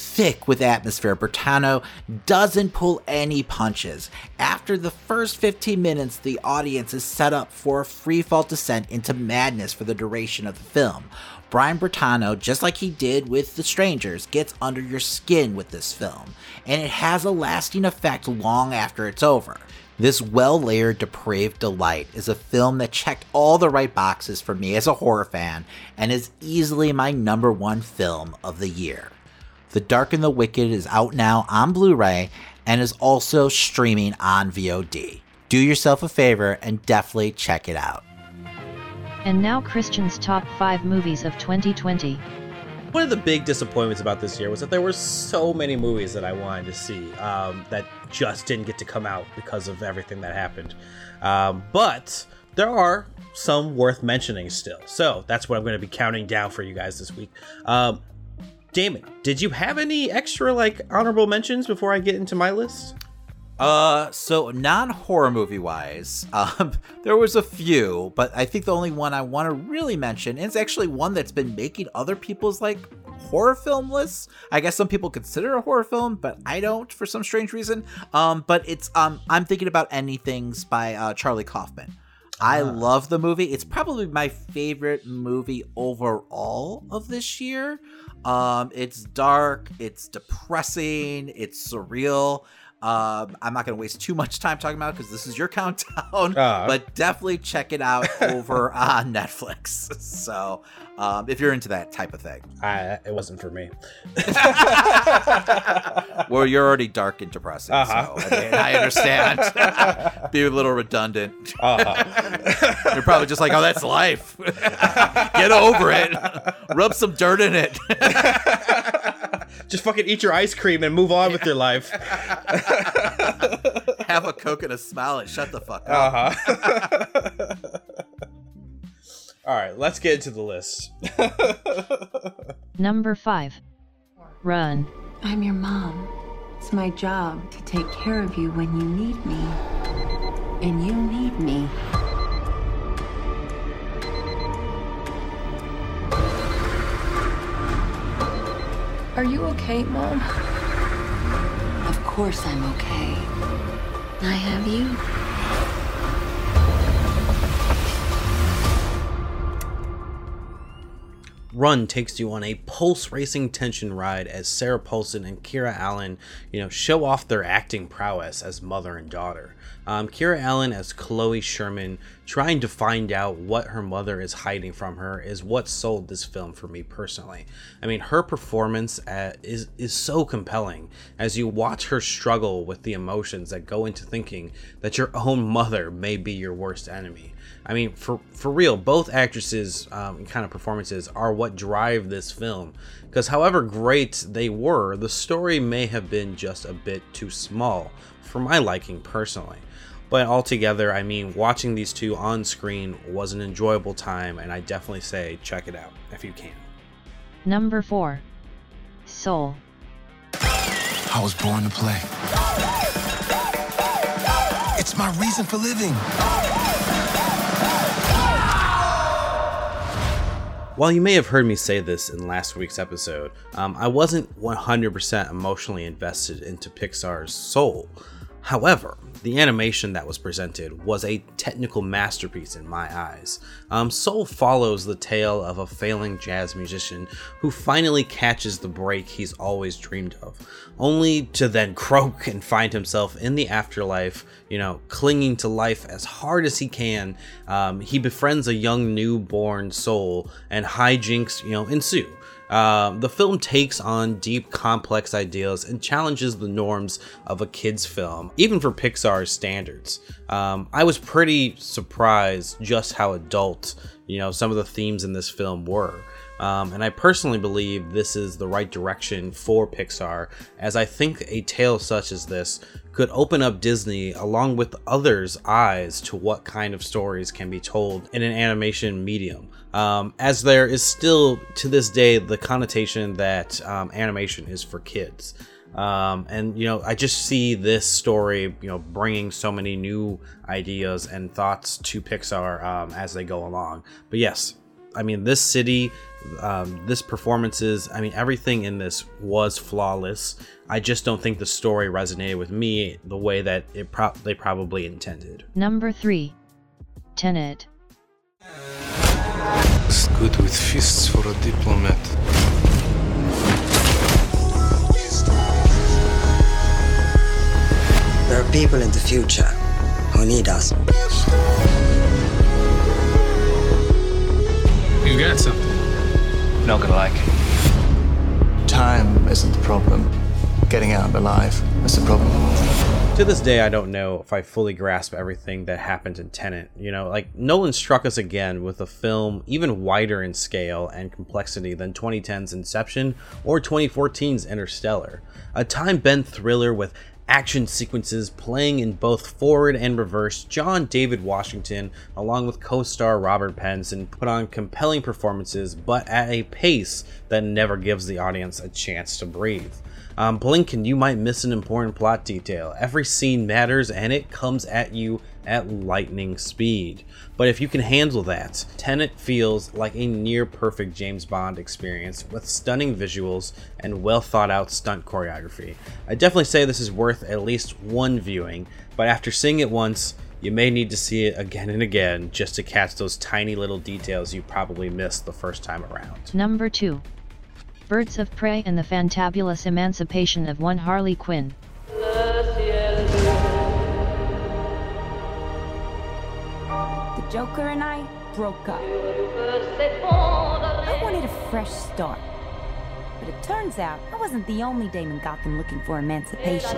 thick with atmosphere, Bertino doesn't pull any punches. After the first 15 minutes, the audience is set up for a freefall descent into madness for the duration of the film. Bryan Bertino, just like he did with The Strangers, gets under your skin with this film, and it has a lasting effect long after it's over. This well layered, depraved delight is a film that checked all the right boxes for me as a horror fan and is easily my number one film of the year. The Dark and the Wicked is out now on Blu ray and is also streaming on VOD. Do yourself a favor and definitely check it out. And now Christian's top 5 movies of 2020. One of the big disappointments about this year was that there were so many movies that I wanted to see um, that just didn't get to come out because of everything that happened. Um, but there are some worth mentioning still. So that's what I'm going to be counting down for you guys this week. Um, Damon, did you have any extra like honorable mentions before I get into my list? Uh, so non-horror movie wise, [laughs] um, there was a few, but I think the only one I want to really mention is actually one that's been making other people's like horror film lists. I guess some people consider a horror film, but I don't for some strange reason. Um, but it's um, I'm thinking about Anything's by uh, Charlie Kaufman. I love the movie. It's probably my favorite movie overall of this year. Um, it's dark, it's depressing, it's surreal. Um, I'm not going to waste too much time talking about because this is your [laughs] countdown, uh, but definitely check it out over [laughs] on Netflix. [laughs] So, um, if you're into that type of thing, I, it wasn't for me. [laughs] well, you're already dark and depressing, uh-huh. so I, mean, I understand. [laughs] Be a little redundant. Uh-huh. [laughs] you're probably just like, "Oh, that's life. Get over it. Rub some dirt in it." Just fucking eat your ice cream and move on with your life. Have a Coke and a smile and shut the fuck up. Uh-huh. All right, let's get into the list. [laughs] Number five. Run. I'm your mom. It's my job to take care of you when you need me. And you need me. Are you okay, Mom? Of course I'm okay. I have you. Run takes you on a pulse racing tension ride as Sarah Paulson and Kiera Allen, you know, show off their acting prowess as mother and daughter. Um, Kiera Allen as Chloe Sherman, trying to find out what her mother is hiding from her, is what sold this film for me personally. I mean, her performance at, is is so compelling as you watch her struggle with the emotions that go into thinking that your own mother may be your worst enemy. I mean, for for real, both actresses' um, kind of performances are what drive this film. Because however great they were, the story may have been just a bit too small for my liking personally. But altogether, I mean, watching these two on screen was an enjoyable time, and I definitely say check it out if you can. Number 4 Soul. I was born to play. It's my reason for living. While you may have heard me say this in last week's episode, um, I wasn't 100% emotionally invested into Pixar's Soul. However, the animation that was presented was a technical masterpiece in my eyes. Um, Soul follows the tale of a failing jazz musician who finally catches the break he's always dreamed of, only to then [laughs] croak and find himself in the afterlife, you know, clinging to life as hard as he can. Um, he befriends a young newborn soul, and hijinks, you know, ensue. Uh, the film takes on deep, complex ideas and challenges the norms of a kid's film, even for Pixar's standards. Um, I was pretty surprised just how adult, you know, some of the themes in this film were. Um, and I personally believe this is the right direction for Pixar, as I think a tale such as this could open up Disney along with others' eyes to what kind of stories can be told in an animation medium. Um, as there is still to this day the connotation that um, animation is for kids. Um, and you know, I just see this story, you know, bringing so many new ideas and thoughts to Pixar um, as they go along. But yes, I mean, this city, um, this performances, I mean, everything in this was flawless. I just don't think the story resonated with me the way that it pro- they probably intended. Number 3. Tenet. It's good with fists for a diplomat. There are people in the future who need us. You got something. Not gonna like it. Time isn't the problem. Getting out alive is the problem. To this day, I don't know if I fully grasp everything that happened in Tenet. You know, like Nolan struck us again with a film even wider in scale and complexity than 2010's Inception or 2014's Interstellar. A time bent thriller with action sequences playing in both forward and reverse, John David Washington, along with co star Robert Pattinson, put on compelling performances, but at a pace that never gives the audience a chance to breathe. Um, blink and you might miss an important plot detail. Every scene matters and it comes at you at lightning speed. But if you can handle that, Tenet feels like a near perfect James Bond experience with stunning visuals and well thought out stunt choreography. I definitely say this is worth at least one viewing, but after seeing it once, you may need to see it again and again just to catch those tiny little details you probably missed the first time around. Number 2. Birds of Prey and the Fantabulous Emancipation of One Harley Quinn. Joker and I broke up. I wanted a fresh start. But it turns out I wasn't the only dame in Gotham looking for emancipation.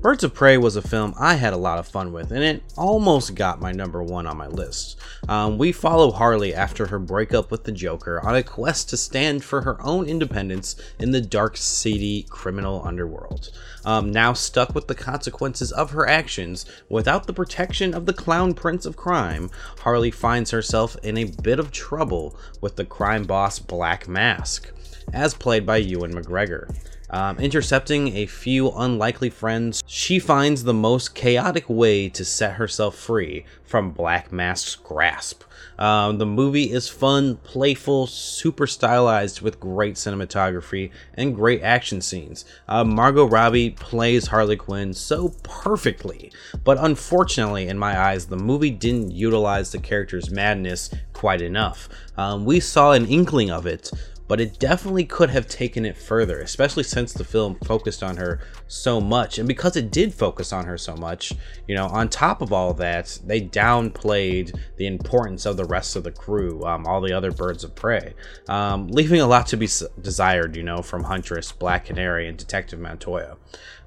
Birds of Prey was a film I had a lot of fun with, and it almost got my number one on my list. Um, we follow Harley after her breakup with the Joker on a quest to stand for her own independence in the dark, seedy criminal underworld. Um, now stuck with the consequences of her actions, without the protection of the Clown Prince of Crime, Harley finds herself in a bit of trouble with the crime boss Black Mask, as played by Ewan McGregor. Um, intercepting a few unlikely friends, she finds the most chaotic way to set herself free from Black Mask's grasp. Um, the movie is fun, playful, super stylized with great cinematography and great action scenes. Uh, Margot Robbie plays Harley Quinn so perfectly, but unfortunately, in my eyes, the movie didn't utilize the character's madness quite enough. Um, we saw an inkling of it, but it definitely could have taken it further, especially since the film focused on her so much. And because it did focus on her so much, you know, on top of all that, they downplayed the importance of the rest of the crew, um, all the other birds of prey, um, leaving a lot to be desired, you know, from Huntress, Black Canary, and Detective Montoya.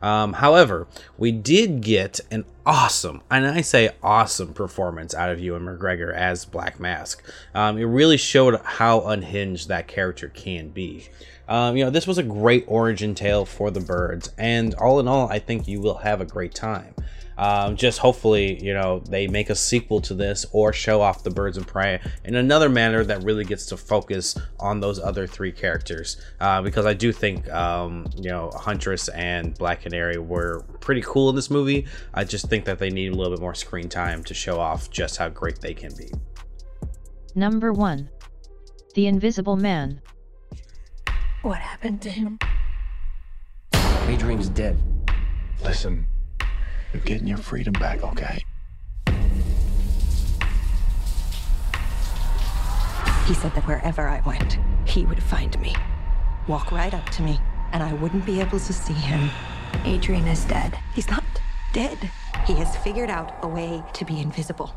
Um, however, we did get an awesome, and I say awesome performance out of Ewan McGregor as Black Mask. Um, it really showed how unhinged that character can be. Um, you know, this was a great origin tale for the birds, and all in all, I think you will have a great time. Um, just hopefully, you know, they make a sequel to this or show off the Birds of Prey in another manner that really gets to focus on those other three characters. Uh, because I do think, um, you know, Huntress and Black Canary were pretty cool in this movie. I just think that they need a little bit more screen time to show off just how great they can be. Number 1 The Invisible Man. What happened to him? Adrian's dead. Listen, you're getting your freedom back, okay? He said that wherever I went, he would find me, walk right up to me, and I wouldn't be able to see him. Adrian is dead. He's not dead. He has figured out a way to be invisible.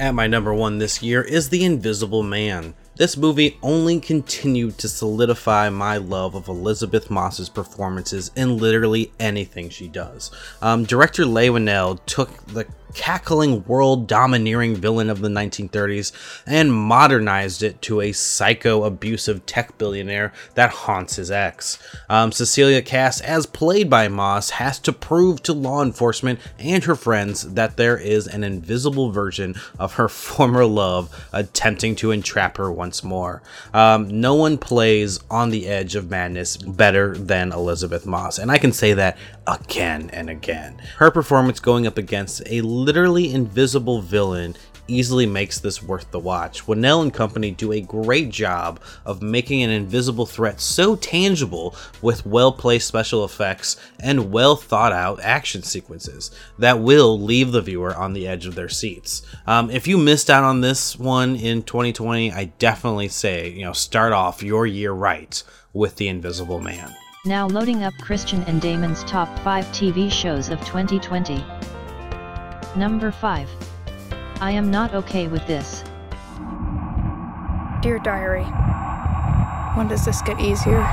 At my number one this year is The Invisible Man. This movie only continued to solidify my love of Elisabeth Moss's performances in literally anything she does. Um, director Leigh Whannell took the cackling world domineering villain of the 1930s and modernized it to a psycho abusive tech billionaire that haunts his ex. Um, Cecilia Kass, as played by Moss, has to prove to law enforcement and her friends that there is an invisible version of her [laughs] former love attempting to entrap her once more. Um, no one plays on the edge of madness better than Elisabeth Moss, and I can say that again and again. Her performance going up against a literally invisible villain easily makes this worth the watch. Whannell and company do a great job of making an invisible threat so tangible with well placed special effects and well thought out action sequences that will leave the viewer on the edge of their seats. Um, if you missed out on this one in 2020, I definitely say, you know, start off your year right with The Invisible Man. Now loading up Christian and Damon's top 5 TV shows of 2020. Number 5. I am not okay with this. Dear Diary, when does this get easier?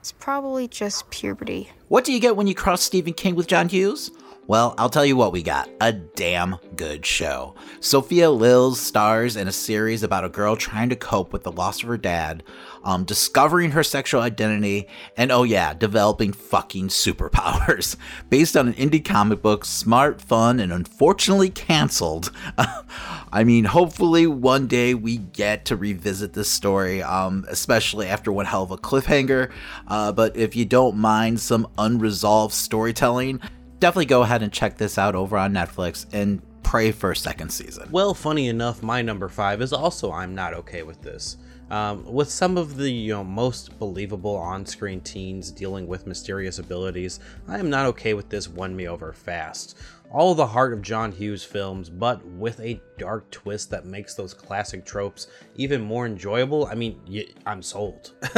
It's probably just puberty. What do you get when you cross Stephen King with John Hughes? Well, I'll tell you what we got a damn good show. Sophia Lillis stars in a series about a girl trying to cope with the loss of her dad, um, discovering her sexual identity, and oh yeah, developing fucking superpowers. [laughs] Based on an indie comic book, smart, fun, and unfortunately canceled. [laughs] I mean, hopefully one day we get to revisit this story, um, especially after one hell of a cliffhanger. Uh, but if you don't mind some unresolved storytelling, definitely go ahead and check this out over on Netflix and pray for a second season. Well, funny enough, my number five is also I'm not okay with this. Um, with some of the you know, most believable on-screen teens dealing with mysterious abilities, I am not okay with this won me over fast. All the heart of John Hughes films, but with a dark twist that makes those classic tropes even more enjoyable. I mean, I'm sold. [laughs]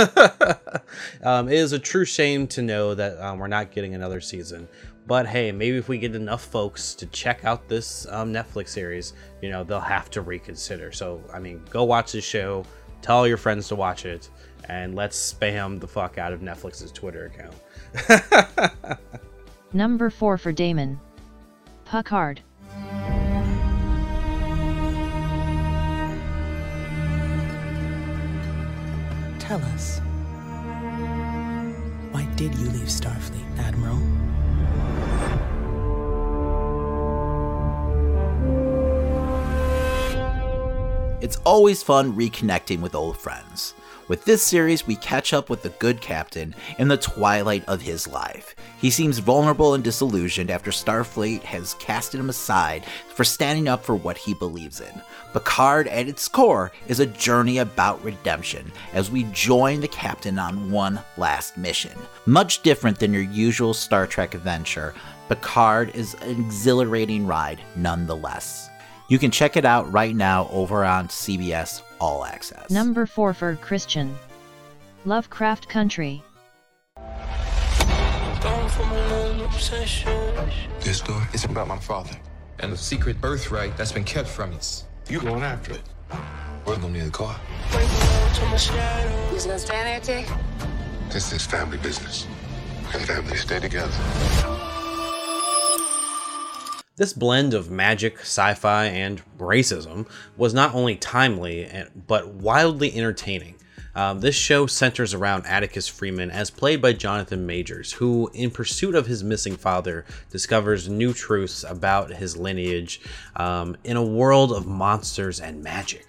um, it is a true shame to know that um, we're not getting another season. But hey, maybe if we get enough folks to check out this um, Netflix series, you know, they'll have to reconsider. So, I mean, go watch the show, tell all your friends to watch it, and let's spam the fuck out of Netflix's Twitter account. [laughs] Number 4 for Damon. Picard. Tell us. Why did you leave Starfleet, Admiral? It's always fun reconnecting with old friends. With this series, we catch up with the good captain in the twilight of his life. He seems vulnerable and disillusioned after Starfleet has casted him aside for standing up for what he believes in. Picard, at its core, is a journey about redemption as we join the captain on one last mission. Much different than your usual Star Trek adventure, Picard is an exhilarating ride nonetheless. You can check it out right now over on CBS All Access. Number 4 for Christian. Lovecraft Country. This story is about my father and the secret birthright that's been kept from us. You're going after it? We're gonna need a car. Who's gonna stand there, Jake? This is family business, and families stay together. This blend of magic, sci fi, and racism was not only timely, but wildly entertaining. Um, this show centers around Atticus Freeman, as played by Jonathan Majors, who, in pursuit of his missing father, discovers new truths about his lineage um, in a world of monsters and magic.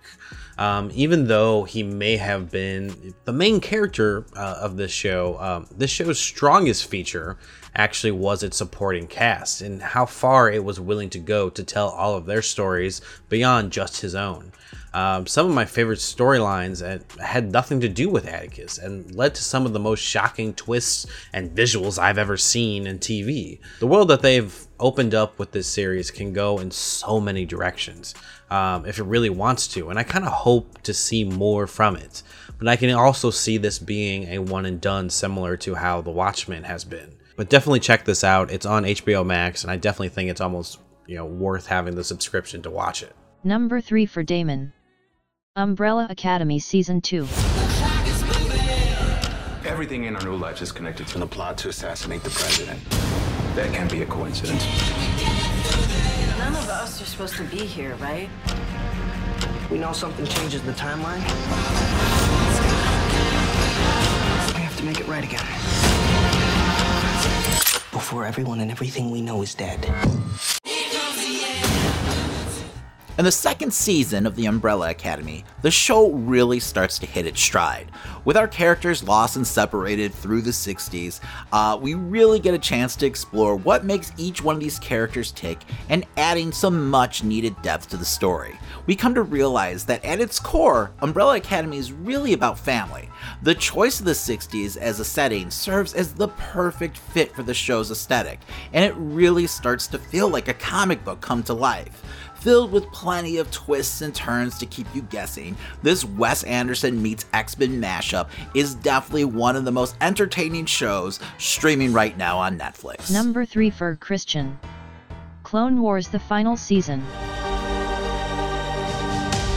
Um, even though he may have been the main character uh, of this show, um, this show's strongest feature actually was its supporting cast and how far it was willing to go to tell all of their stories beyond just his own. Um, some of my favorite storylines had nothing to do with Atticus and led to some of the most shocking twists and visuals I've ever seen in TV. The world that they've opened up with this series can go in so many directions um, if it really wants to, and I kind of hope to see more from it. But I can also see this being a one and done, similar to how The Watchmen has been. But definitely check this out. It's on HBO Max, and I definitely think it's almost you know worth having the subscription to watch it. Number three for Damon. Umbrella Academy Season 2. Everything in our new lives is connected to the plot to assassinate the president. That can't be a coincidence. None of us are supposed to be here, right? We know something changes the timeline. We have to make it right again. Before everyone and everything we know is dead. In the second season of The Umbrella Academy, the show really starts to hit its stride. With our characters lost and separated through the 60s, uh, we really get a chance to explore what makes each one of these characters tick and adding some much needed depth to the story. We come to realize that at its core, Umbrella Academy is really about family. The choice of the 60s as a setting serves as the perfect fit for the show's aesthetic, and it really starts to feel like a comic book come to life filled with plenty of twists and turns to keep you guessing. This Wes Anderson meets X Men mashup is definitely one of the most entertaining shows streaming right now on Netflix. Number 3 for Christian. Clone Wars The Final Season.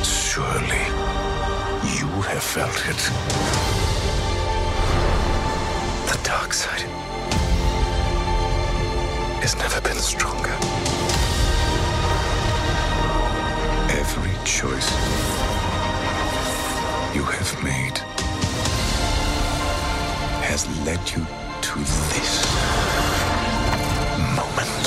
Surely, you have felt it. The dark side has never been stronger. Choice you have made has led you to this moment.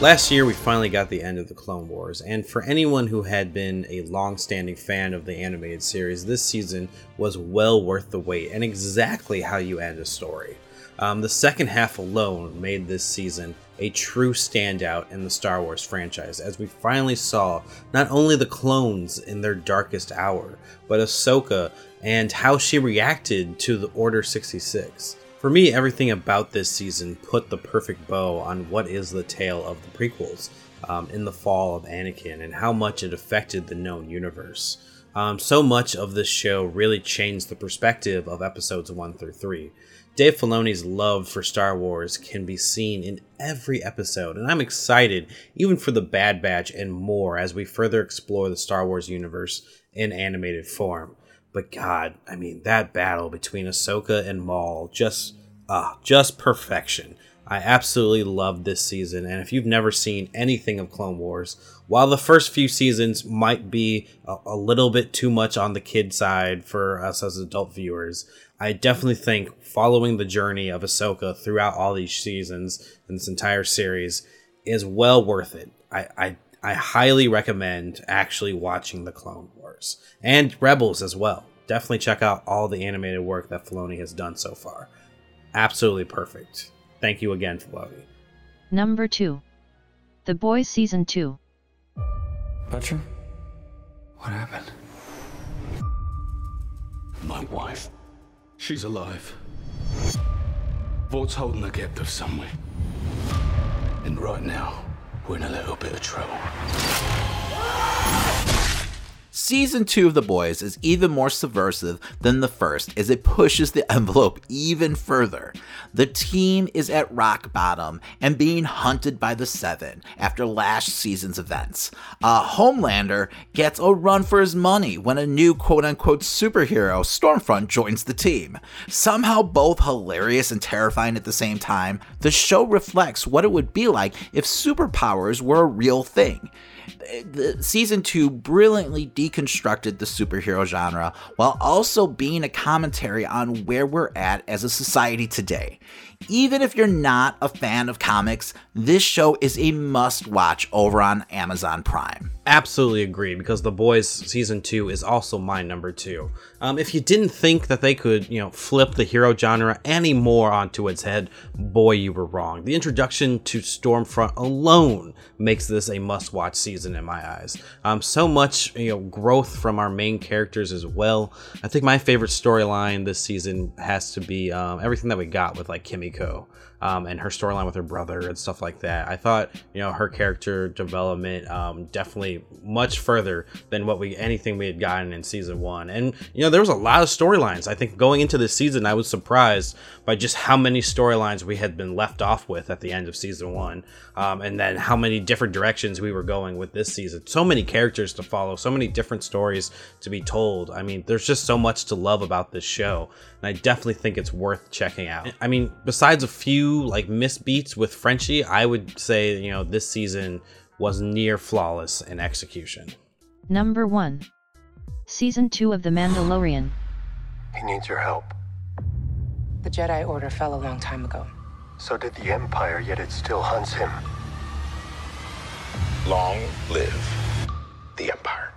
Last year, we finally got the end of the Clone Wars, and for anyone who had been a long standing fan of the animated series, this season was well worth the wait and exactly how you end a story. Um, the second half alone made this season a true standout in the Star Wars franchise, as we finally saw not only the clones in their darkest hour, but Ahsoka and how she reacted to the Order 66. For me, everything about this season put the perfect bow on what is the tale of the prequels um, in the fall of Anakin and how much it affected the known universe. Um, so much of this show really changed the perspective of episodes 1 through 3. Dave Filoni's love for Star Wars can be seen in every episode, and I'm excited even for the Bad Batch and more as we further explore the Star Wars universe in animated form. But God, I mean, that battle between Ahsoka and Maul just, ah, just perfection. I absolutely loved this season, and if you've never seen anything of Clone Wars, while the first few seasons might be a, a little bit too much on the kid side for us as adult viewers, I definitely think following the journey of Ahsoka throughout all these seasons and this entire series is well worth it. I, I I highly recommend actually watching the Clone Wars and Rebels as well. Definitely check out all the animated work that Filoni has done so far. Absolutely perfect. Thank you again, Filoni. Number 2. The Boys Season 2. Butcher? What happened? My wife. She's alive. Vault's holding her captive somewhere. And right now, we're in a little bit of trouble. Season 2 of The Boys is even more subversive than the first as it pushes the envelope even further. The team is at rock bottom and being hunted by the Seven after last season's events. Uh, Homelander gets a run for his money when a new quote unquote superhero, Stormfront, joins the team. Somehow both hilarious and terrifying at the same time, the show reflects what it would be like if superpowers were a real thing the season two brilliantly deconstructed the superhero genre while also being a commentary on where we're at as a society today. Even if you're not a fan of comics, this show is a must watch over on Amazon Prime. Absolutely agree because The Boys season two is also my number two. Um, if you didn't think that they could, you know, flip the hero genre any more onto its head, boy, you were wrong. The introduction to Stormfront alone makes this a must-watch season in my eyes. Um, so much, you know, growth from our main characters as well. I think my favorite storyline this season has to be um, everything that we got with like Kimiko um, and her storyline with her brother and stuff like that. I thought, you know, her character development um, definitely much further than what we anything we had gotten in season one. And you know, there was a lot of storylines. I think going into this season, I was surprised by just how many storylines we had been left off with at the end of season one, um, and then how many different directions we were going with this season. So many characters to follow, so many different stories to be told. I mean, there's just so much to love about this show, and I definitely think it's worth checking out. I mean, besides a few like misbeats with Frenchie, I would say you know this season was near flawless in execution. Number 1. Season 2 of The Mandalorian. He needs your help. The Jedi Order fell a long time ago. So did the Empire, yet it still hunts him. Long live the Empire.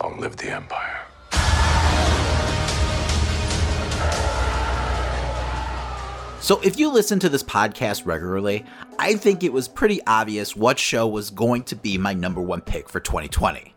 Long live the Empire. So, if you listen to this podcast regularly, I think it was pretty obvious what show was going to be my number one pick for 2020.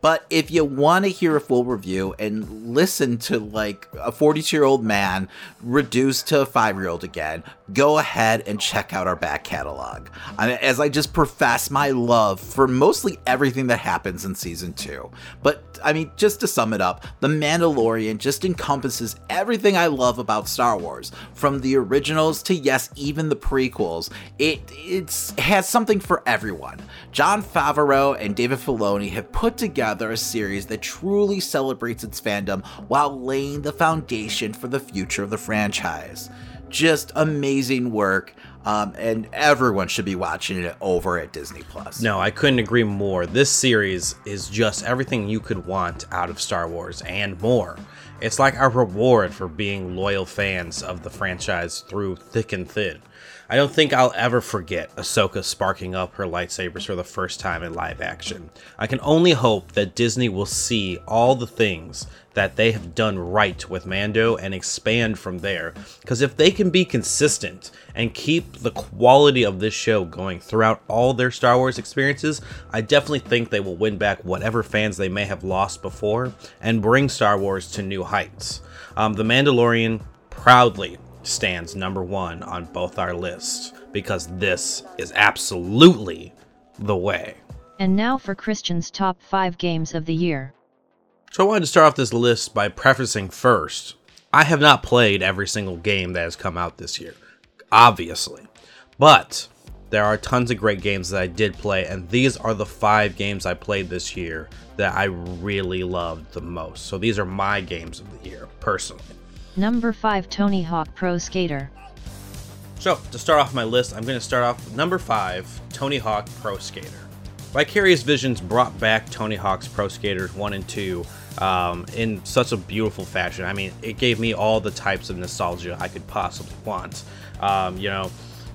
But if you want to hear a full review and listen to like a 42 year old man reduced to a five year old again, go ahead and check out our back catalog. As I just profess my love for mostly everything that happens in season two. But I mean, just to sum it up, The Mandalorian just encompasses everything I love about Star Wars, from the originals to yes, even the prequels. It it's has something for everyone. Jon Favreau and David Filoni have put together a series that truly celebrates its fandom while laying the foundation for the future of the franchise. Just amazing work. Um, and everyone should be watching it over at Disney Plus. No, I couldn't agree more. This series is just everything you could want out of Star Wars and more. It's like our reward for being loyal fans of the franchise through thick and thin. I don't think I'll ever forget Ahsoka sparking up her lightsabers for the first time in live action. I can only hope that Disney will see all the things that they have done right with Mando and expand from there. Because if they can be consistent and keep the quality of this show going throughout all their Star Wars experiences, I definitely think they will win back whatever fans they may have lost before and bring Star Wars to new heights. Um, the Mandalorian proudly stands number one on both our lists because this is absolutely the way. And now for Christian's top 5 games of the year. So I wanted to start off this list by prefacing first I have not played every single game that has come out this year, obviously. But there are tons of great games that I did play, and these are the five games I played this year that I really loved the most. So these are my games of the year, personally. Number 5 Tony Hawk Pro Skater. So, to start off my list, I'm going to start off with number 5 Tony Hawk Pro Skater. Vicarious Visions brought back Tony Hawk's Pro Skaters 1 and 2 um, in such a beautiful fashion. I mean, it gave me all the types of nostalgia I could possibly want. Um, you know,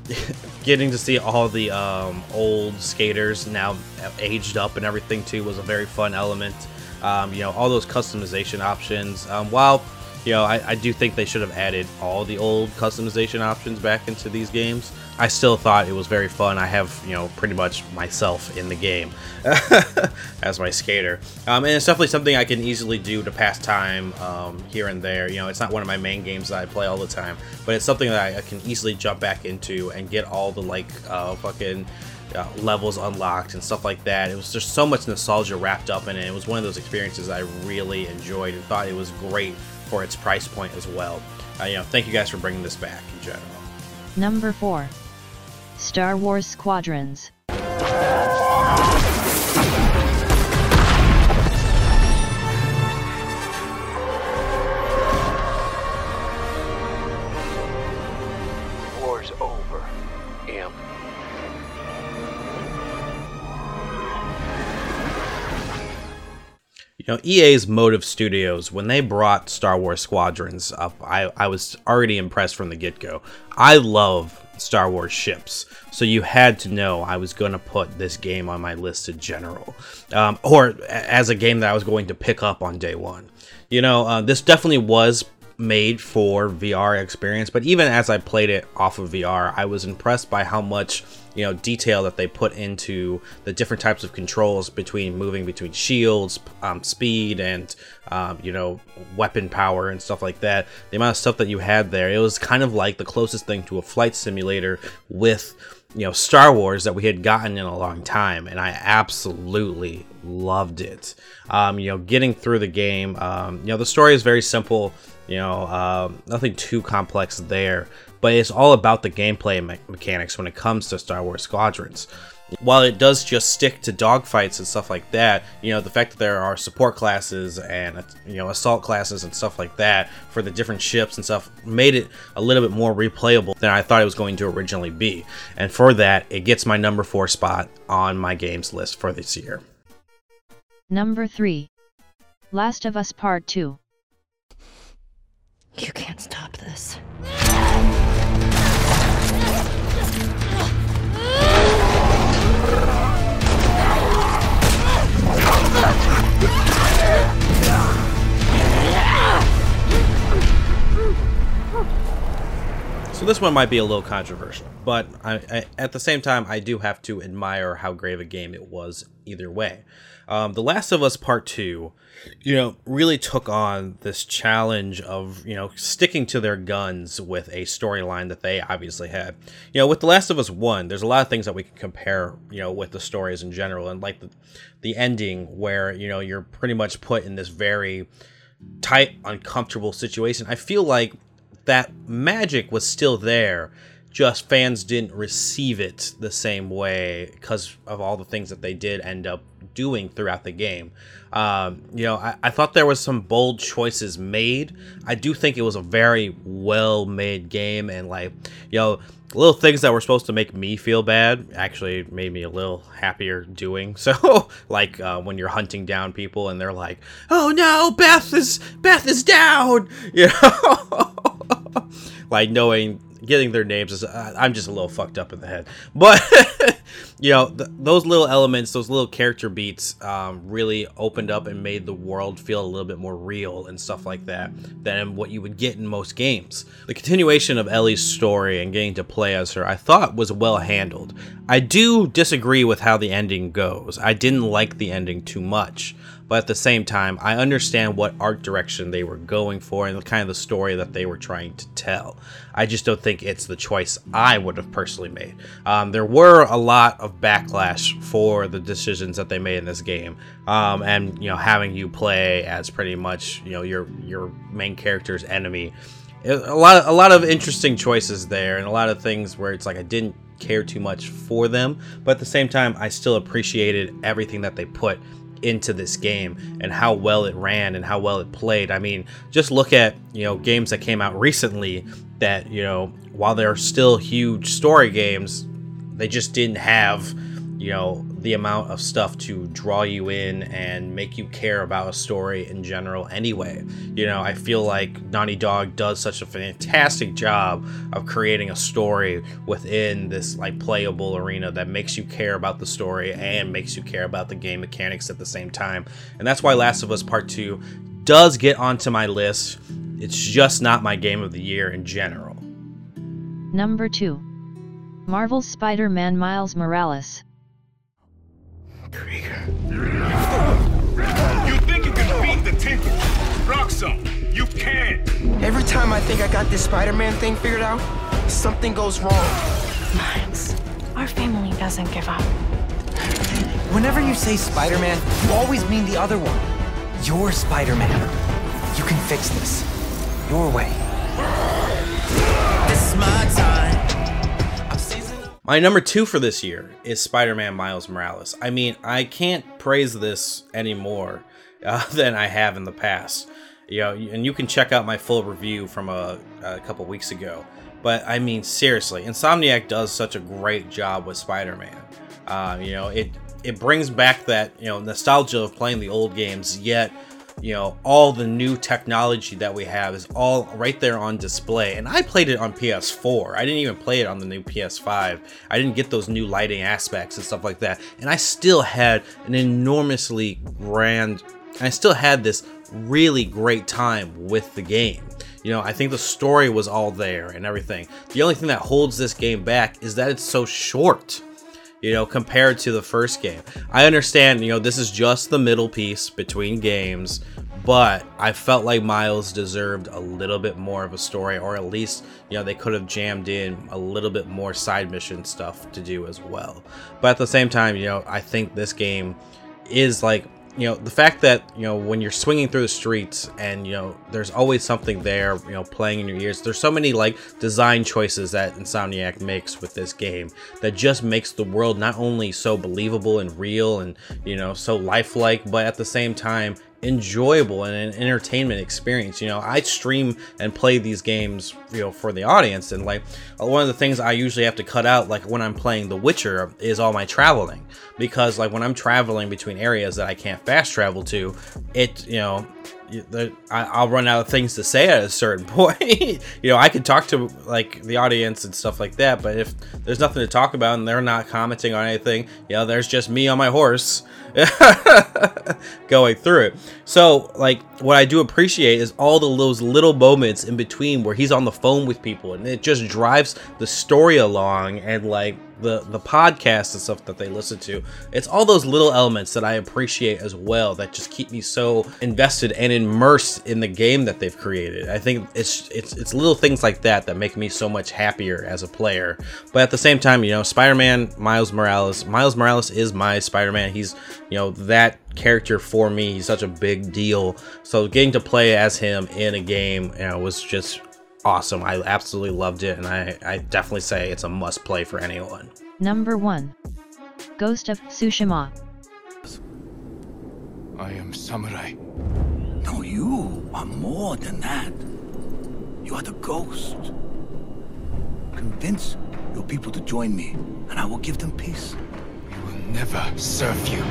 [laughs] getting to see all the um, old skaters now aged up and everything too was a very fun element. Um, you know, all those customization options. Um, while you know, I, I, do think they should have added all the old customization options back into these games. I still thought it was very fun. I have, you know, pretty much myself in the game [laughs] as my skater. Um, and it's definitely something I can easily do to pass time um, here and there. You know, it's not one of my main games that I play all the time, but it's something that I, I can easily jump back into and get all the, like, uh, fucking uh, levels unlocked and stuff like that. It was just so much nostalgia wrapped up in it. It was one of those experiences I really enjoyed and thought it was great for its price point as well. Uh, you know, thank you guys for bringing this back in general. Number 4. Star Wars Squadrons. You know, EA's Motive Studios, when they brought Star Wars Squadrons up, I, I was already impressed from the get go. I love Star Wars ships, so you had to know I was going to put this game on my list in general, um, or as a game that I was going to pick up on day one. You know, uh, this definitely was made for VR experience, but even as I played it off of VR, I was impressed by how much you know detail that they put into the different types of controls between moving between shields, um, speed, and um, you know weapon power and stuff like that. The amount of stuff that you had there, it was kind of like the closest thing to a flight simulator with you know Star Wars that we had gotten in a long time, and I absolutely loved it. Um, you know, getting through the game, um, you know, the story is very simple. You know, um, nothing too complex there, but it's all about the gameplay me- mechanics when it comes to Star Wars Squadrons. While it does just stick to dogfights and stuff like that, you know, the fact that there are support classes and, you know, assault classes and stuff like that for the different ships and stuff made it a little bit more replayable than I thought it was going to originally be. And for that, it gets my number four spot on my games list for this year. Number 3. Last of Us Part 2. You can't stop this. So this one might be a little controversial, but I, I, at the same time, I do have to admire how great of a game it was either way. Um, the Last of Us Part Two, you know, really took on this challenge of you know sticking to their guns with a storyline that they obviously had. You know, with The Last of Us One, there's a lot of things that we can compare, you know, with the stories in general, and like the the ending where you know you're pretty much put in this very tight, uncomfortable situation. I feel like that magic was still there just fans didn't receive it the same way because of all the things that they did end up doing throughout the game. Um, you know I, I thought there was some bold choices made. I do think it was a very well made game and like you know little things that were supposed to make me feel bad actually made me a little happier doing. [laughs] So like uh, when you're hunting down people and they're like oh no beth is beth is down! [laughs] You know? [laughs] Like knowing getting their names is uh, I'm just a little fucked up in the head. But [laughs] you know, th- those little elements, those little character beats, um, really opened up and made the world feel a little bit more real and stuff like that than what you would get in most games. The continuation of Ellie's story and getting to play as her, I thought was well handled. I do disagree with how the ending goes. I didn't like the ending too much but at the same time, I understand what art direction they were going for and the kind of the story that they were trying to tell. I just don't think it's the choice I would have personally made. Um, there were a lot of backlash for the decisions that they made in this game, um, and you know, having you play as pretty much you know your your main character's enemy. A lot, of, a lot of interesting choices there, and a lot of things where it's like I didn't care too much for them, but at the same time, I still appreciated everything that they put into this game and how well it ran and how well it played. I mean, just look at, you know, games that came out recently that, you know, while they're still huge story games, they just didn't have, you know, the amount of stuff to draw you in and make you care about a story in general anyway. You know, I feel like Naughty Dog does such a fantastic job of creating a story within this like playable arena that makes you care about the story and makes you care about the game mechanics at the same time. And that's why Last of Us Part 2 does get onto my list. It's just not my game of the year in general. Number 2. Marvel's Spider-Man Miles Morales. Krieger. You think you can beat the Tinker? Rock. You can't. Every time I think I got this Spider-Man thing figured out, something goes wrong. Miles, our family doesn't give up. Whenever you say Spider Man, you always mean the other one. You're Spider Man. You can fix this. Your way. This is my time. My number two for this year is Spider Man Miles Morales. I mean, I can't praise this anymore uh, [laughs] than I have in the past. You know, and you can check out my full review from a, a couple weeks ago. But I mean, seriously, Insomniac does such a great job with Spider Man. Uh, you know, it it brings back that you know nostalgia of playing the old games, yet you know all the new technology that we have is all right there on display. And i played it on ps4 i didn't even play it on the new ps5 i didn't get those new lighting aspects and stuff like that. And i still had an enormously grand i still had this really great time with the game. You know i think the story was all there and everything. The only thing that holds this game back is that it's so short you know, compared to the first game. I understand, you know, this is just the middle piece between games, but I felt like Miles deserved a little bit more of a story, or at least, you know, they could have jammed in a little bit more side mission stuff to do as well. But at the same time, you know, I think this game is like you know the fact that you know when you're swinging through the streets and you know there's always something there you know playing in your ears there's so many like design choices that insomniac makes with this game that just makes the world not only so believable and real and you know so lifelike but at the same time enjoyable and an entertainment experience. You know, I stream and play these games, you know, for the audience, and like one of the things I usually have to cut out, like when I'm playing The Witcher, is all my traveling because like when I'm traveling between areas that I can't fast travel to, it you know I'll run out of things to say at a certain [laughs] point. you know, I could talk to like the audience and stuff like that, but if there's nothing to talk about and they're not commenting on anything, you know, there's just me on my horse [laughs] going through it. So, like, what I do appreciate is all the, those little moments in between where he's on the phone with people and it just drives the story along and like the the podcast and stuff that they listen to. It's all those little elements that I appreciate as well that just keep me so invested and immersed in the game that they've created. I think it's it's it's little things like that that make me so much happier as a player. But at the same time, you know, Spider-Man Miles Morales, Miles Morales is my Spider-Man. He's, you know, that character for me. He's such a big deal. So getting to play as him in a game, you know, was just awesome. I absolutely loved it, and I, I definitely say it's a must play for anyone. Number 1 Ghost of Tsushima. I am samurai. No, you are more than that. You are the ghost. Convince your people to join me, and I will give them peace. We will never serve you.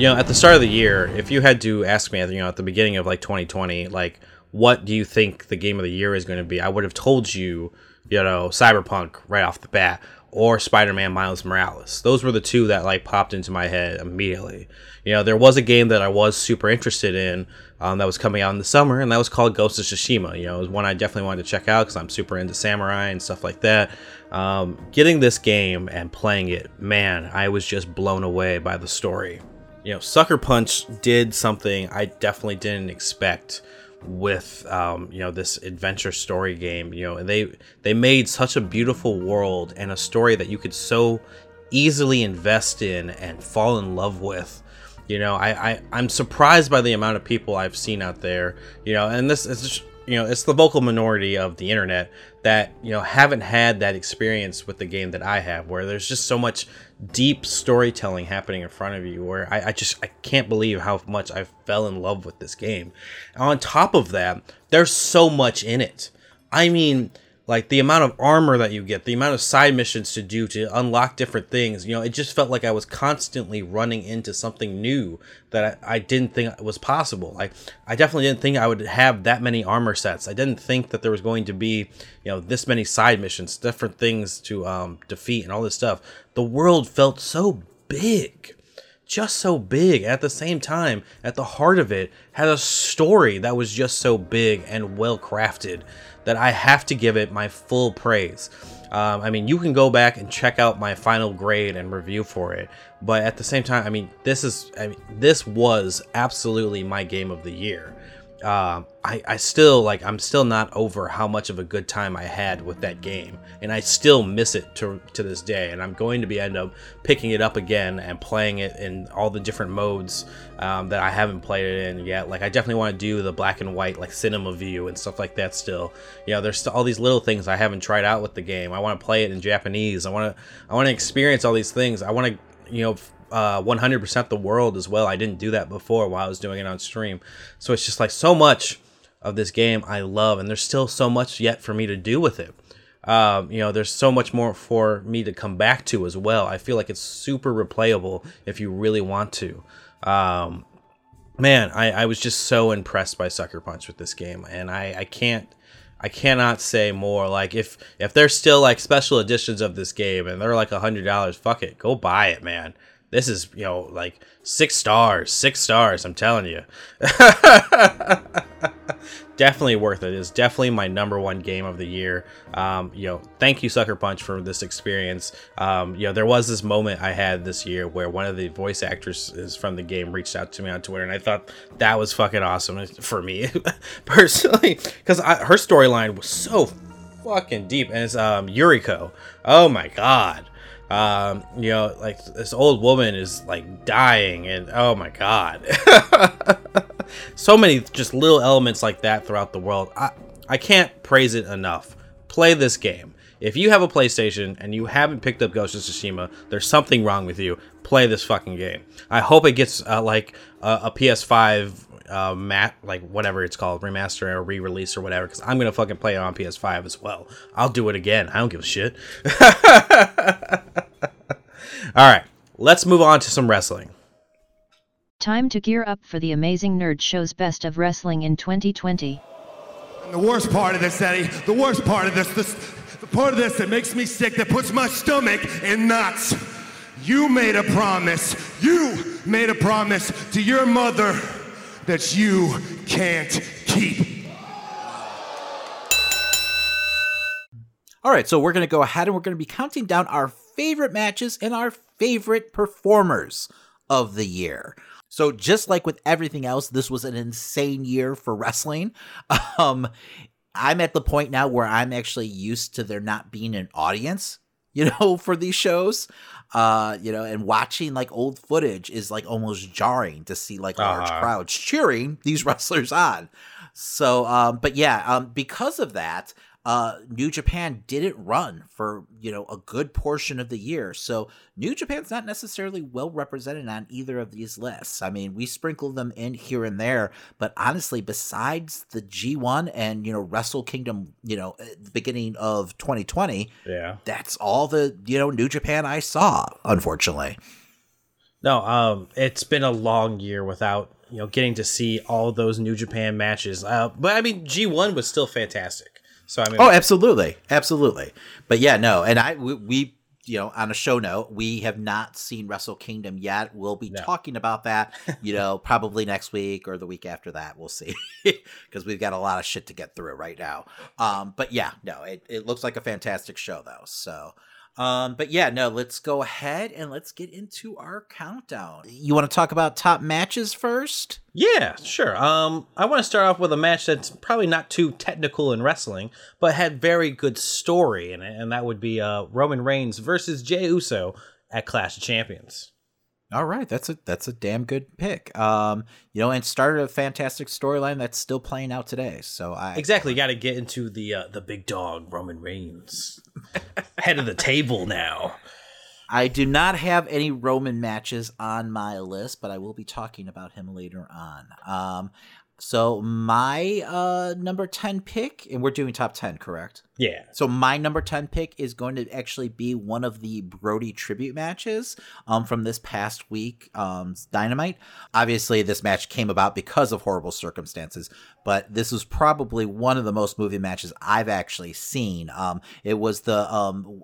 You know, at the start of the year, if you had to ask me, you know, at the beginning of like 2020, like, what do you think the game of the year is going to be? I would have told you, you know, Cyberpunk right off the bat or Spider-Man Miles Morales. Those were the two that like popped into my head immediately. You know, there was a game that I was super interested in um, that was coming out in the summer, and that was called Ghost of Tsushima. You know, it was one I definitely wanted to check out because I'm super into samurai and stuff like that. Um, getting this game and playing it, man, I was just blown away by the story you know, Sucker Punch did something I definitely didn't expect with um, you know this adventure story game. You know, and they they made such a beautiful world and a story that you could so easily invest in and fall in love with. You know, I, I I'm surprised by the amount of people I've seen out there. You know, and this is just, you know it's the vocal minority of the internet that you know haven't had that experience with the game that I have, where there's just so much deep storytelling happening in front of you where I, I, just I can't believe how much I fell in love with this game. on top of that, there's so much in it. I mean, like the amount of armor that you get, the amount of side missions to do to unlock different things, you know, it just felt like I was constantly running into something new that I, I didn't think was possible. Like I definitely didn't think I would have that many armor sets. I didn't think that there was going to be, you know, this many side missions, different things to um, defeat and all this stuff. The world felt so big just so big at the same time at the heart of it had a story that was just so big and well crafted that I have to give it my full praise. Um, I mean, you can go back and check out my final grade and review for it, but at the same time, I mean, this is I mean, this was absolutely my game of the year. Um, I, I still like I'm still not over how much of a good time I had with that game, and I still miss it to to this day. And I'm going to be end up picking it up again and playing it in all the different modes um, that I haven't played it in yet. Like I definitely want to do the black and white like cinema view and stuff like that. Still, you know, there's all these little things I haven't tried out with the game. I want to play it in Japanese. I want to I want to experience all these things. I want to you know uh, 100% the world as well. I didn't do that before while I was doing it on stream. So it's just like so much of this game I love, and there's still so much yet for me to do with it. Um, you know, there's so much more for me to come back to as well. I feel like it's super replayable if you really want to. Um, man, I, I was just so impressed by Sucker Punch with this game, and I, I can't. I cannot say more. Like if if there's still like special editions of this game and they're like a hundred dollars, fuck it, go buy it, man this is you know like six stars six stars i'm telling you. [laughs] Definitely worth it. It's definitely my number one game of the year. Um, you know thank you sucker punch for this experience. Um, you know there was this moment i had this year where one of the voice actresses from the game reached out to me on twitter and i thought that was fucking awesome for me [laughs] personally because her storyline was so fucking deep and it's um yuriko. Oh my god um, you know, like this old woman is like dying, and oh my god, [laughs] so many just little elements like that throughout the world. I I can't praise it enough. Play this game. If you have a PlayStation and you haven't picked up Ghost of Tsushima, there's something wrong with you. Play this fucking game. I hope it gets uh, like a, a PS5 uh, mat like whatever it's called remaster or re-release or whatever because i'm gonna fucking play it on ps5 as well. I'll do it again. I don't give a shit. [laughs] All right let's move on to some wrestling. Time to gear up for the amazing nerd show's best of wrestling in 2020 and the worst part of this eddie the worst part of this, this the part of this that makes me sick that puts my stomach in knots. You made a promise. You made a promise to your mother that you can't keep. All right, so we're going to go ahead and we're going to be counting down our favorite matches and our favorite performers of the year. So just like with everything else, this was an insane year for wrestling. [laughs] Um, I'm at the point now where I'm actually used to there not being an audience, you know, [laughs] for these shows uh you know and watching like old footage is like almost jarring to see like large uh-huh. crowds cheering these [laughs] wrestlers on so um but yeah um because of that uh, New Japan didn't run for you know a good portion of the year, so New Japan's not necessarily well represented on either of these lists. I mean, we sprinkle them in here and there, but honestly, besides the G1 and you know Wrestle Kingdom, you know, the beginning of 2020, yeah, that's all the you know New Japan I saw. Unfortunately, no, um, it's been a long year without you know getting to see all those New Japan matches. Uh, but I mean, G1 was still fantastic. So I mean, oh, absolutely, absolutely. But yeah, no, and I we, we you know, on a show note, we have not seen Wrestle Kingdom yet. We'll be no. talking about that, you know, [laughs] probably next week or the week after that. We'll see, [laughs] because we've got a lot of shit to get through right now. Um, but yeah, no, it, it looks like a fantastic show though. So um, but yeah, no, let's go ahead and let's get into our countdown. You want to talk about top matches first? Yeah, sure. Um, I want to start off with a match that's probably not too technical in wrestling, but had very good story in it, and that would be uh, Roman Reigns versus Jey Uso at Clash of Champions. All right, that's a that's a damn good pick. Um, you know, and started a fantastic storyline that's still playing out today. So I exactly got to get into the uh, the big dog Roman Reigns, [laughs] head of the table now. I do not have any Roman matches on my list, but I will be talking about him later on. Um, so my uh number 10 pick and we're doing top 10, correct? Yeah. So my number 10 pick is going to actually be one of the Brodie tribute matches um from this past week um Dynamite. Obviously this match came about because of horrible circumstances, but this was probably one of the most moving matches I've actually seen. Um it was the um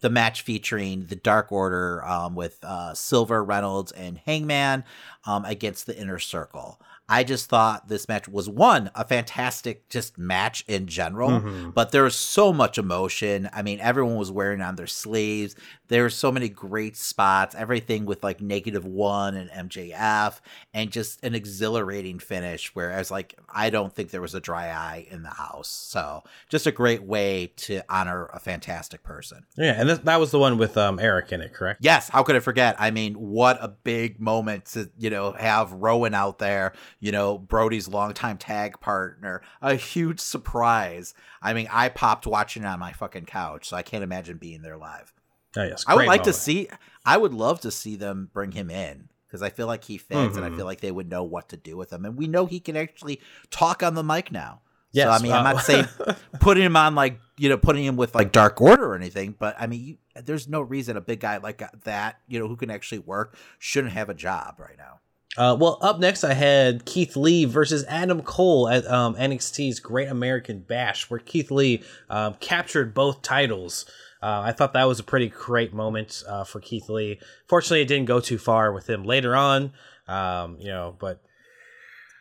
the match featuring the Dark Order um, with uh, Silver, Reynolds, and Hangman um, against the Inner Circle. I just thought this match was one a fantastic just match in general, Mhm. but there was so much emotion. I mean, everyone was wearing on their sleeves. There were so many great spots. Everything with like negative one and MJF, and just an exhilarating finish. Whereas, like, I don't think there was a dry eye in the house. So, just a great way to honor a fantastic person. Yeah, and that, that was the one with um, Erick in it, correct? Yes, how could I forget? I mean, what a big moment to, you know, have Rowan out there, you know, Brodie's longtime tag partner. A huge surprise. I mean, I popped watching it on my fucking couch, so I can't imagine being there live. Oh, yes. I would like to see I would love to see them bring him in because I feel like he fits and I Mhm. feel like they would know what to do with him. And we know he can actually talk on the mic now. Yes, so I mean, I'm uh, not saying [laughs] putting him on like you know putting him with like Dark Order or anything, but I mean, you, there's no reason a big guy like that you know who can actually work shouldn't have a job right now. Uh, well, up next, I had Keith Lee versus Adam Cole at um, NXT's Great American Bash, where Keith Lee um, captured both titles. Uh, I thought that was a pretty great moment uh, for Keith Lee. Fortunately, it didn't go too far with him later on, um, you know, but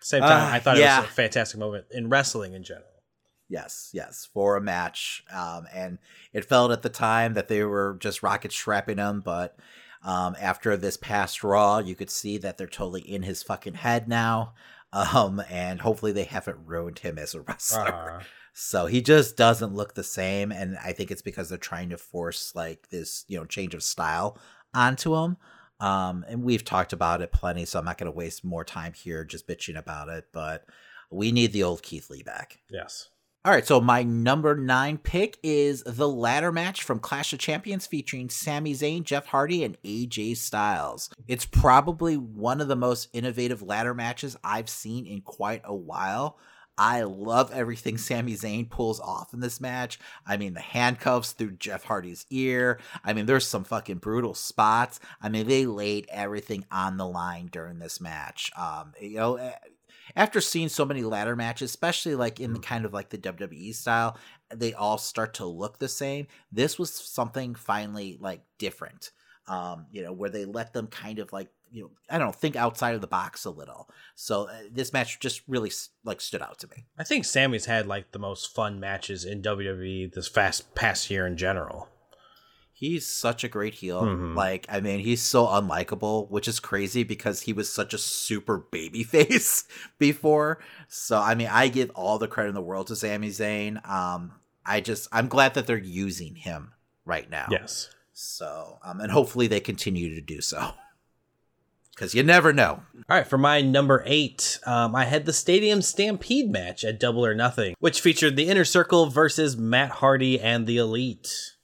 same time, Uh, I thought yeah. it was a fantastic moment in wrestling in general. Yes, yes, for a match. Um, and it felt at the time that they were just rocket strapping him, but um, after this past Raw, you could see that they're totally in his fucking head now. Um, and hopefully they haven't ruined him as a [laughs] wrestler. Uh, So he just doesn't look the same, and I think it's because they're trying to force like this, you know, change of style onto him. Um, and we've talked about it plenty, so I'm not going to waste more time here just bitching about it. But we need the old Keith Lee back. yes. All right, so my number nine pick is the ladder match from Clash of Champions featuring Sami Zayn, Jeff Hardy, and AJ Styles. It's probably one of the most innovative ladder matches I've seen in quite a while. I love everything [laughs] Sami Zayn pulls off in this match. I mean, the handcuffs through Jeff Hardy's ear. I mean, there's some fucking brutal spots. I mean, they laid everything on the line during this match. Um, you know, eh, after seeing so many ladder matches, especially like in the kind of like the WWE style, they all start to look the same. This was something finally like different. Um, you know, where they let them kind of like, you know, I don't know, think outside of the box a little. So uh, this match just really like stood out to me. I think Sami's had like the most fun matches in WWE this fast past year in general. He's such a great heel. Mhm. Like, I mean, he's so unlikable, which is crazy because he was such a super baby [laughs] face before. So, I mean, I give all the credit in the world to Sami Zayn. Um, I just, I'm glad that they're using him right now. Yes. So, um, and hopefully they continue to do so. [laughs] Because you never know. All right, for my number eight, um, I had the Stadium Stampede match at Double or Nothing, which featured the Inner Circle versus Matt Hardy and the Elite.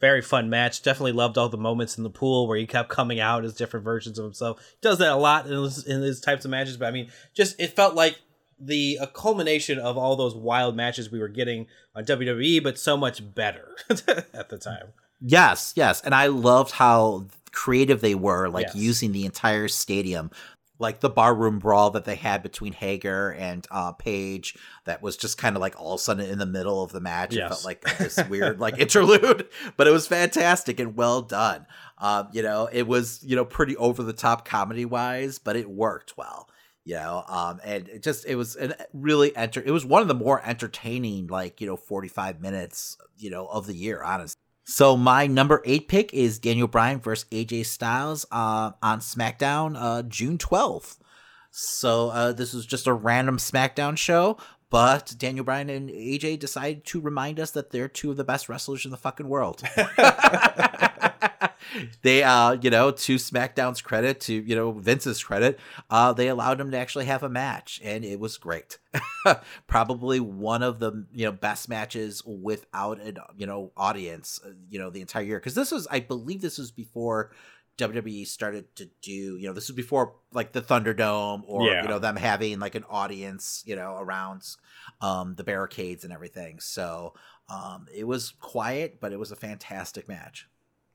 Very fun match. Definitely loved all the moments in the pool where he kept coming out as different versions of himself. He does that a lot in his, in his types of matches, but I mean, just it felt like the a culmination of all those wild matches we were getting on WWE, but so much better [laughs] at the time. Yes, yes. And I loved how creative they were, like Yes. using the entire stadium. Like the barroom brawl that they had between Hager and uh, Page, that was just kind of like all of a sudden in the middle of the match. It felt like this weird like interlude, [laughs] but it was fantastic and well done. Um, you know, it was you know pretty over the top comedy wise, but it worked well. You know, um, and it just it was an really enter. It was one of the more entertaining like you know forty five minutes you know of the year, honestly. So my number eight pick is Daniel Bryan versus AJ Styles uh, on SmackDown uh, June twelfth. So uh, this was just a random SmackDown show, but Daniel Bryan and AJ decided to remind us that they're two of the best wrestlers in the fucking world. [laughs] [laughs] [laughs] they, uh, you know, to SmackDown's credit, to you know Vince's credit, uh, they allowed him to actually have a match, and it was great. [laughs] Probably one of the you know best matches without an you know audience, uh, you know, the entire year. Because this was, I believe, this was before WWE started to do, you know, this was before like the Thunderdome or Yeah. you know them having like an audience, you know, around um, the barricades and everything. So um, it was quiet, but it was a fantastic match.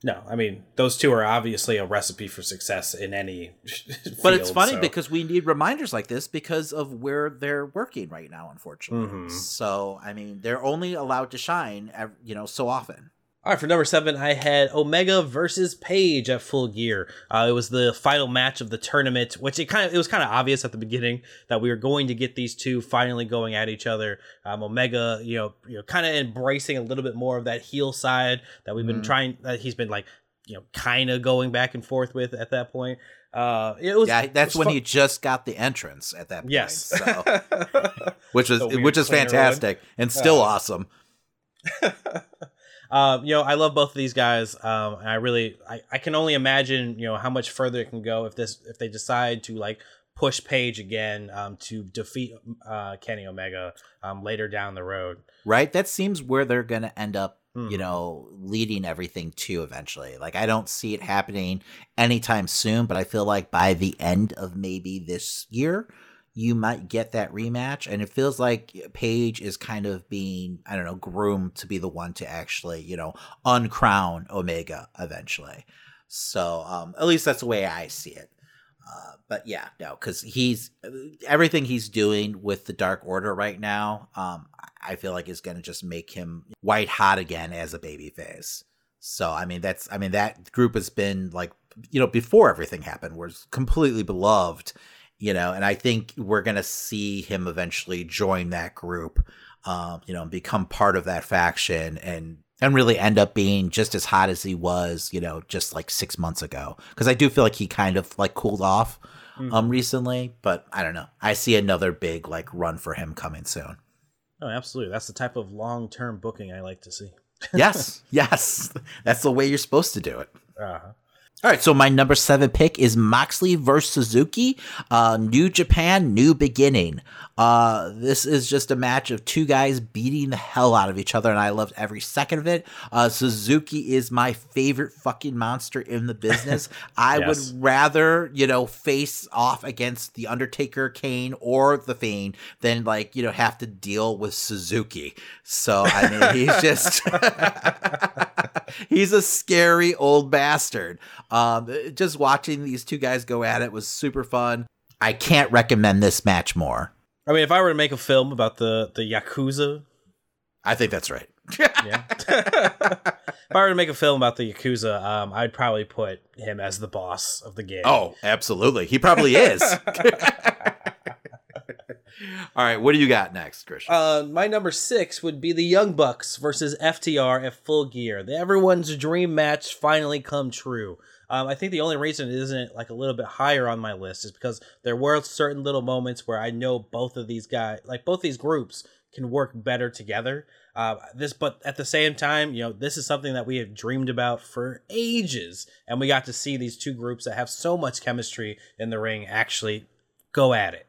No, I mean those two are obviously a recipe for success in any. [laughs] But it's funny so- because we need reminders like this because of where they're working right now, unfortunately. Mhm. So I mean, they're only allowed to shine, you know, so often. All right, for number seven, I had Omega versus Page at Full Gear. Uh, it was the final match of the tournament, which it kind of it was kind of obvious at the beginning that we were going to get these two finally going at each other. Um, Omega, you know, you know, kind of embracing a little bit more of that heel side that we've been Mhm. trying. That he's been like, you know, kind of going back and forth with at that point. Uh, it was yeah, that's was when fun- he just got the entrance at that point. Yes. so, [laughs] which was which is cleaner one. fantastic and still Uh, awesome. [laughs] Um, you know, I love both of these guys. Um, and I really, I, I can only imagine, you know, how much further it can go if this, if they decide to like push Page again, um, to defeat, uh, Kenny Omega, um, later down the road. right? That seems where they're going to end up, Hmm. you know, leading everything to eventually. Like, I don't see it happening anytime soon, but I feel like by the end of maybe this year, you might get that rematch. And it feels like Page is kind of being, I don't know, groomed to be the one to actually, you know, uncrown Omega eventually. So, um, at least that's the way I see it. Uh, but yeah, no, because he's everything he's doing with the Dark Order right now. Um, I feel like is going to just make him white hot again as a baby face. So I mean, that's I mean that group has been like you know before everything happened was completely beloved, you know, and I think we're going to see him eventually join that group, um, you know, and become part of that faction and and really end up being just as hot as he was, you know, just like six months ago. Because I do feel like he kind of like cooled off um recently, but I don't know. I see another big like run for him coming soon. Oh, absolutely. That's the type of long term booking I like to see. [laughs] yes, yes, that's the way you're supposed to do it. Uh-huh. All right, so my number seven pick is Moxley versus Suzuki. Uh, New Japan, New Beginning. Uh, this is just a match of two guys beating the hell out of each other, and I loved every second of it. Uh, Suzuki is my favorite fucking monster in the business. [laughs] I Yes. would rather, you know, face off against the Undertaker, Kane, or the Fiend than like, you know, have to deal with Suzuki. So I mean, he's just [laughs] [laughs] [laughs] he's a scary old bastard. Um, just watching these two guys go at it was super fun. I can't recommend this match more. I mean, if I were to make a film about the the yakuza, I think that's right. yeah. [laughs] if I were to make a film about the yakuza, um, I'd probably put him as the boss of the game. Oh, absolutely. He probably is. [laughs] All right, what do you got next, Christian? Uh, my number six would be the Young Bucks versus FTR at Full Gear. The everyone's dream match finally come true. Um, I think the only reason it isn't like a little bit higher on my list is because there were certain little moments where I know both of these guys, like both these groups, can work better together. Uh, this, but at the same time, you know, this is something that we have dreamed about for ages, and we got to see these two groups that have so much chemistry in the ring actually go at it.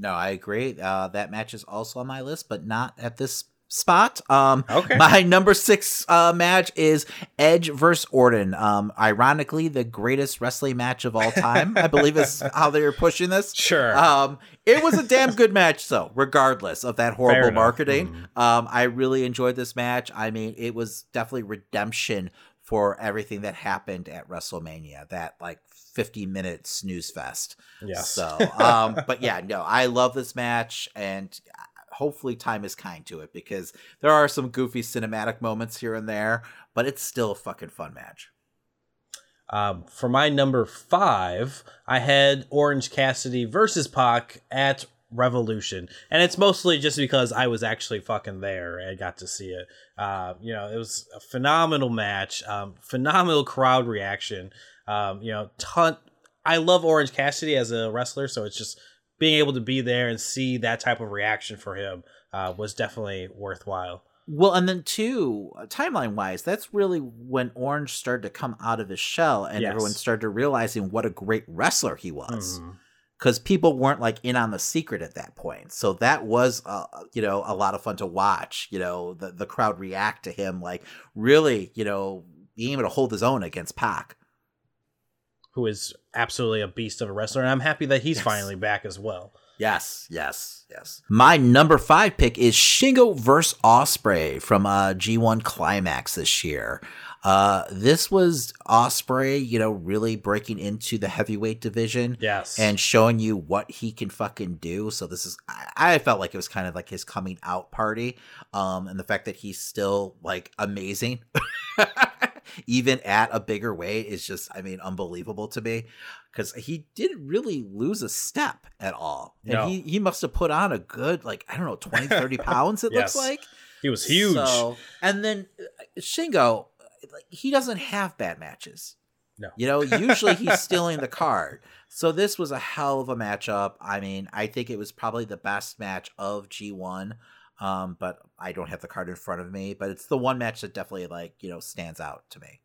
No, I agree. Uh, that match is also on my list, but not at this spot. Um, Okay. My number six uh, match is Edge versus Orton. Um, ironically, the greatest wrestling match of all time, I believe is [laughs] how they were pushing this. Sure. Um, it was a damn good match, though, regardless of that horrible marketing. Mm-hmm. Um, I really enjoyed this match. I mean, it was definitely redemption for everything that happened at WrestleMania. That like 50 minute snooze fest. Yeah. So, [laughs] um, but yeah, no, I love this match, and hopefully time is kind to it because there are some goofy cinematic moments here and there, but it's still a fucking fun match. Um, for my number five, I had Orange Cassidy versus Pac at Revolution, and it's mostly just because I was actually fucking there and got to see it. Uh, you know, it was a phenomenal match, um, phenomenal crowd reaction. Um, you know, ton. I love Orange Cassidy as a wrestler, so it's just being able to be there and see that type of reaction for him uh, was definitely worthwhile. Well, and then too, timeline wise, that's really when Orange started to come out of his shell, and Yes. everyone started realizing what a great wrestler he was. Mhm. Because people weren't like in on the secret at that point, so that was, uh, you know, a lot of fun to watch. You know, the the crowd react to him, like really, you know, being able to hold his own against Pac. Who is absolutely a beast of a wrestler, and I'm happy that he's Yes. finally back as well. Yes, yes, yes. My number five pick is Shingo versus Ospreay from uh, G1 Climax this year. Uh, this was Ospreay, you know, really breaking into the heavyweight division. Yes. And showing you what he can fucking do. So this is, I, I felt like it was kind of like his coming out party. Um, and the fact that he's still like amazing. [laughs] even at a bigger weight is just, I mean, unbelievable to me because he didn't really lose a step at all. And No. he, he must have put on a good, like, I don't know, 20, 30 [laughs] pounds, it Yes. looks like. He was huge. So, and then uh, Shingo, like, he doesn't have bad matches. No. You know, usually he's [laughs] stealing the card. So this was a hell of a matchup. I mean, I think it was probably the best match of G1. Um, but I don't have the card in front of me. But it's the one match that definitely like, you know, stands out to me.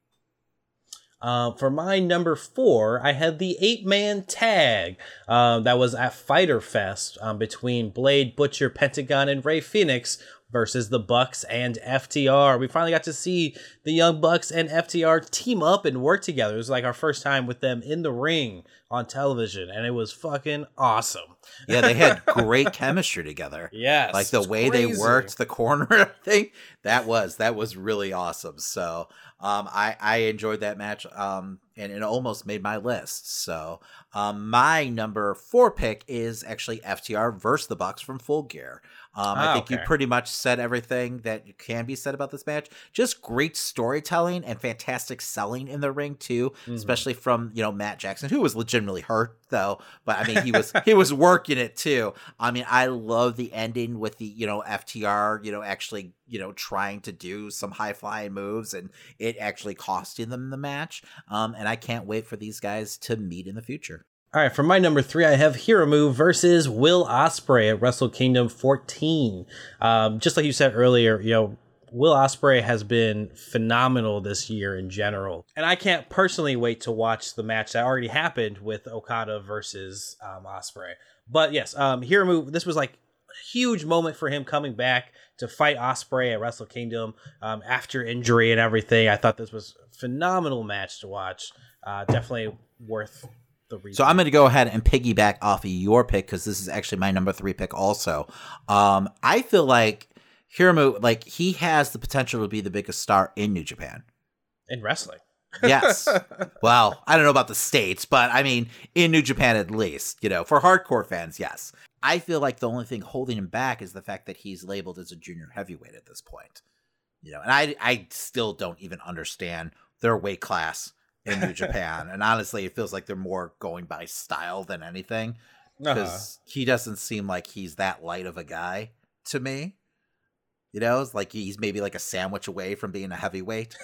Uh, for my number four, I had the eight man tag uh, that was at Fyter Fest um, between Blade, Butcher, Pentagon, and Rey Fenix versus the Bucks and FTR. We finally got to see the Young Bucks and FTR team up and work together. It was like our first time with them in the ring on television, and it was fucking awesome. Yeah, they had [laughs] great chemistry together. Yes, like the way they worked the corner [laughs] thing. That was that was really awesome. So um, I I enjoyed that match. Um, and it almost made my list. So um, my number four pick is actually FTR versus the Bucks from Full Gear. Um, I Ah, think you pretty much said everything that can be said about this match. Just great storytelling and fantastic selling in the ring too, Mm-hmm. especially from you know Matt Jackson, who was legitimately hurt though. But I mean, he was [laughs] he was working it too. I mean, I love the ending with the you know FTR, you know, actually you know trying to do some high flying moves and it actually costing them the match. Um, and I can't wait for these guys to meet in the future. All right, for my number three, I have Hiromu versus Will Ospreay at Wrestle Kingdom 14. Um, just like you said earlier, you know, Will Ospreay has been phenomenal this year in general, and I can't personally wait to watch the match that already happened with Okada versus um, Ospreay. But yes, um, Hiromu, this was like a huge moment for him coming back to fight Ospreay at Wrestle Kingdom um, after injury and everything. I thought this was a phenomenal match to watch. Uh, definitely worth the reason. So I'm going to go ahead and piggyback off of your pick because this is actually my number three pick. Also, um, I feel like Hiromu, like he has the potential to be the biggest star in New Japan. in wrestling. Yes. [laughs] well, I don't know about the states, but I mean in New Japan at least. You know, for hardcore fans, yes. I feel like the only thing holding him back is the fact that he's labeled as a junior heavyweight at this point. You know, and I I still don't even understand their weight class in New Japan. and honestly, it feels like they're more going by style than anything. Because he doesn't seem like he's that light of a guy to me. You know, it's like he's maybe like a sandwich away from being a heavyweight.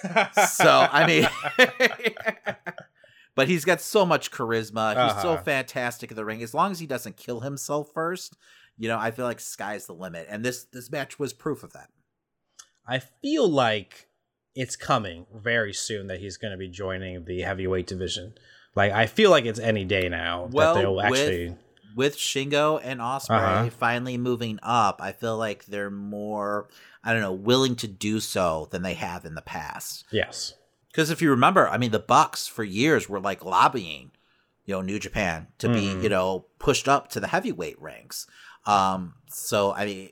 so I [laughs] mean, [laughs] but he's got so much charisma. He's so Uh-huh. fantastic in the ring. As long as he doesn't kill himself first, you know, I feel like sky's the limit. And this this match was proof of that. I feel like it's coming very soon that he's going to be joining the heavyweight division. Like I feel like it's any day now Well, that they'll actually. with Shingo and Ospreay Uh-huh. finally moving up, I feel like they're more, I don't know, willing to do so than they have in the past. Yes. Because if you remember, I mean, the Bucks for years were like lobbying, you know, New Japan to be, Mhm. you know, pushed up to the heavyweight ranks. Um, so I mean,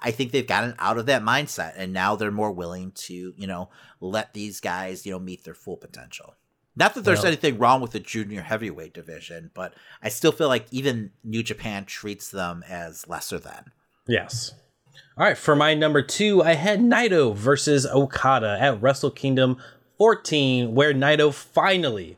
I think they've gotten out of that mindset, and now they're more willing to, you know, let these guys, you know, meet their full potential. Not that there's Yeah. anything wrong with the junior heavyweight division, but I still feel like even New Japan treats them as lesser than. Yes. All right, for my number two, I had Naito versus Okada at Wrestle Kingdom 14, where Naito finally,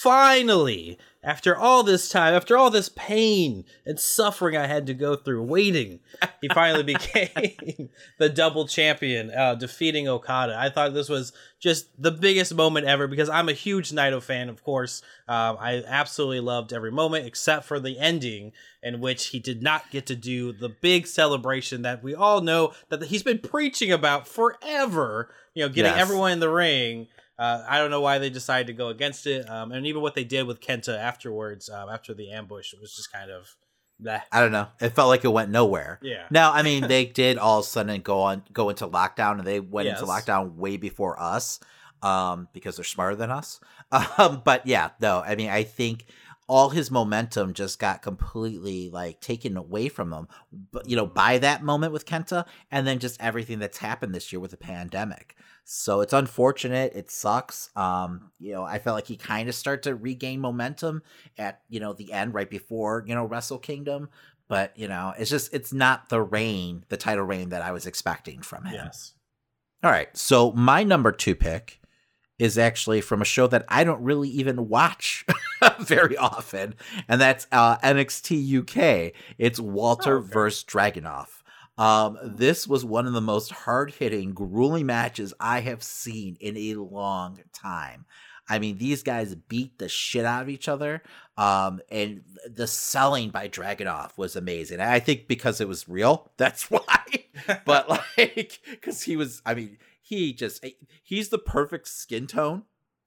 finally, after all this time, after all this pain and suffering I had to go through waiting, he finally [laughs] became the double champion, uh, defeating Okada. I thought this was just the biggest moment ever because I'm a huge Naito fan, of course. Um, I absolutely loved every moment except for the ending in which he did not get to do the big celebration that we all know that he's been preaching about forever. You know, getting Yes. everyone in the ring. Uh, I don't know why they decided to go against it, um, and even what they did with Kenta afterwards, um, after the ambush, it was just kind of. Bleh. I don't know. It felt like it went nowhere. Yeah. Now, I mean, [laughs] they did all of a sudden go on go into lockdown, and they went into lockdown way before us, um, because they're smarter than us. [laughs] Um, but yeah, no, I mean, I think all his momentum just got completely like taken away from him. But you know, by that moment with Kenta, and then just everything that's happened this year with the pandemic. So it's unfortunate. It sucks. Um, you know, I felt like he kind of started to regain momentum at you know the end, right before you know Wrestle Kingdom. But you know, it's just it's not the reign, the title reign that I was expecting from him. Yes. All right. So my number two pick is actually from a show that I don't really even watch [laughs] very often, and that's uh, NXT UK. It's Walter Oh, okay. versus Dragunov. Um, this was one of the most hard hitting, grueling matches I have seen in a long time. I mean, these guys beat the shit out of each other. Um, and the selling by Dragunov was amazing. I think because it was real, [laughs] that's why. but like, because he was, I mean, he just, he's the perfect skin tone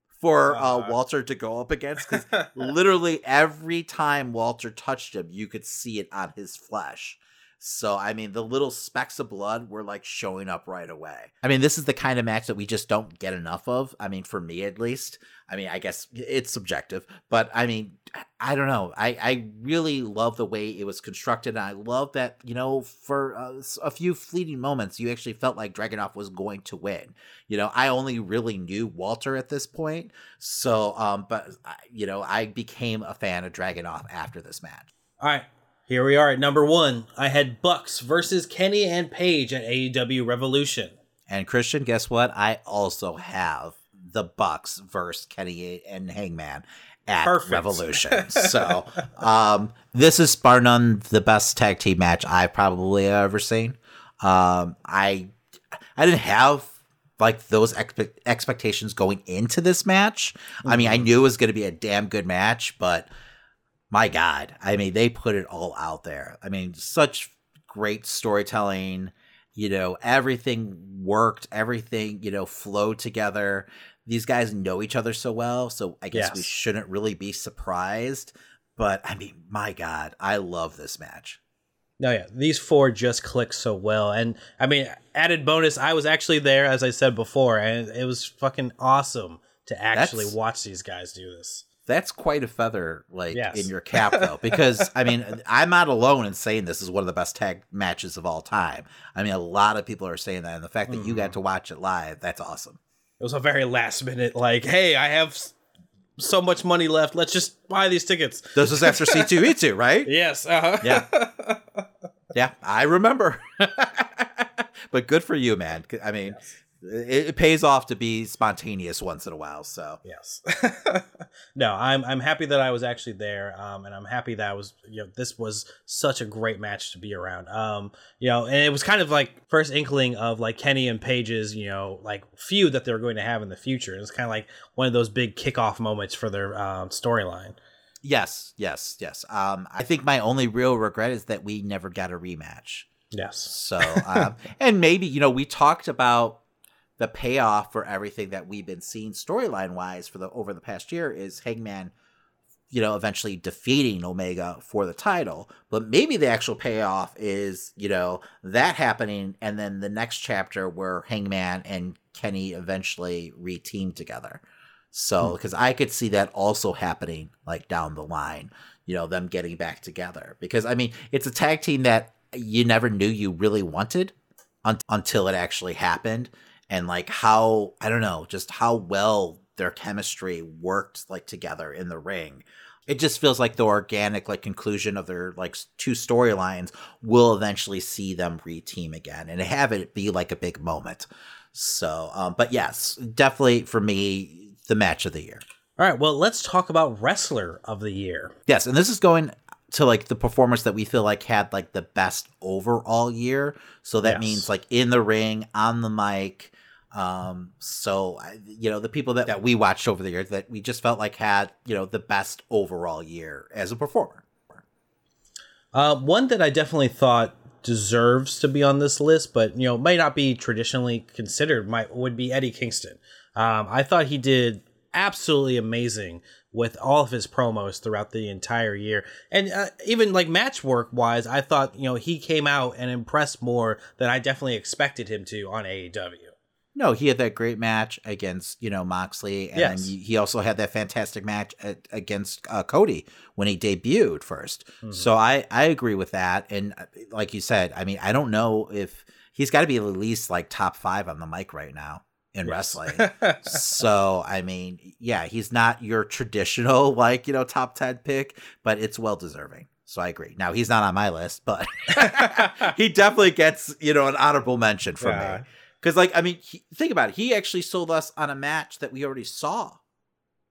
for uh, Uh. Walter to go up [laughs] against because literally every time Walter touched him, you could see it on his flesh. So, I mean, the little specks of blood were like showing up right away. I mean, this is the kind of match that we just don't get enough of. I mean, for me at least. I mean, I guess it's subjective, but I mean, I don't know. I, I really love the way it was constructed. And I love that, you know, for uh, a few fleeting moments, you actually felt like Dragunov was going to win. You know, I only really knew Walter at this point. So, um, but, you know, I became a fan of Dragunov after this match. All right, here we are at number one. I had Bucks versus Kenny and Page at AEW Revolution. And Christian, guess what? I also have the Bucks versus Kenny and Hangman at Perfect. Revolution. [laughs] so um, this is bar none the best tag team match I've probably ever seen. Um, I I didn't have like those expe- expectations going into this match. I mean, I knew it was going to be a damn good match, but my God, I mean, they put it all out there. I mean, such great storytelling. You know, everything worked, everything, you know, flowed together. These guys know each other so well, so I guess we shouldn't really be surprised. But I mean, my God, I love this match. No, yeah, these four just click so well, and I mean, added bonus, I was actually there, as I said before, and it was fucking awesome to actually That's- watch these guys do this. That's quite a feather, like Yes. in your cap, though, [laughs] because I mean, I'm not alone in saying this is one of the best tag matches of all time. I mean, a lot of people are saying that, and the fact that you got to watch it live, that's awesome. It was a very last minute, like, hey, I have so much money left, let's just buy these tickets. This was after C2E2, [laughs] right? Yes, uh huh. Yeah. [laughs] Yeah, I remember. but good for you, man. I mean, it, it pays off to be spontaneous once in a while. So Yes. [laughs] no, I'm I'm happy that I was actually there, um, and I'm happy that I was. You know, this was such a great match to be around. Um, you know, and it was kind of like first inkling of like Kenny and Page's, you know, like feud that they were going to have in the future. And it's kind of like one of those big kickoff moments for their um, storyline. yes, yes, yes. Um, I think my only real regret is that we never got a rematch. Yes. So, um, and maybe you know, we talked about the payoff for everything that we've been seeing storyline wise for the over the past year is Hangman, you know, eventually defeating Omega for the title. But maybe the actual payoff is you know that happening, and then the next chapter where Hangman and Kenny eventually reteam together. So, hmm. because I could see that also happening like down the line, you know, them getting back together. Because I mean, it's a tag team that you never knew you really wanted un- until it actually happened. And like how, I don't know, just how well their chemistry worked like together in the ring. It just feels like the organic like conclusion of their like two storylines will eventually see them re-team again and have it be like a big moment. So, um, but yes, definitely for me, the match of the year. All right, well, let's talk about wrestler of the year. Yes, and this is going to like the performers that we feel like had like the best overall year. So that Yes. means like in the ring, on the mic. Um, so you know the people that, that we watched over the years that we just felt like had you know the best overall year as a performer. Uh, one that I definitely thought deserves to be on this list, but you know might not be traditionally considered, might would be Eddie Kingston. Um, I thought he did absolutely amazing with all of his promos throughout the entire year, and uh, even like match work wise, I thought you know he came out and impressed more than I definitely expected him to on AEW. No, he had that great match against you know Moxley, and Yes. then he also had that fantastic match at, against uh, Cody when he debuted 1st Mhm. So I I agree with that, and uh, like you said, I mean I don't know if he's got to be at least like top five on the mic right now in wrestling. [laughs] so I mean, yeah, he's not your traditional [laughs] like you know top ten pick, but it's well deserving. So I agree. Now he's not on my list, but [laughs] he definitely gets you know an honorable mention from Yeah. me Because, like, I mean, he, think about it. He actually sold us on a match that we already saw,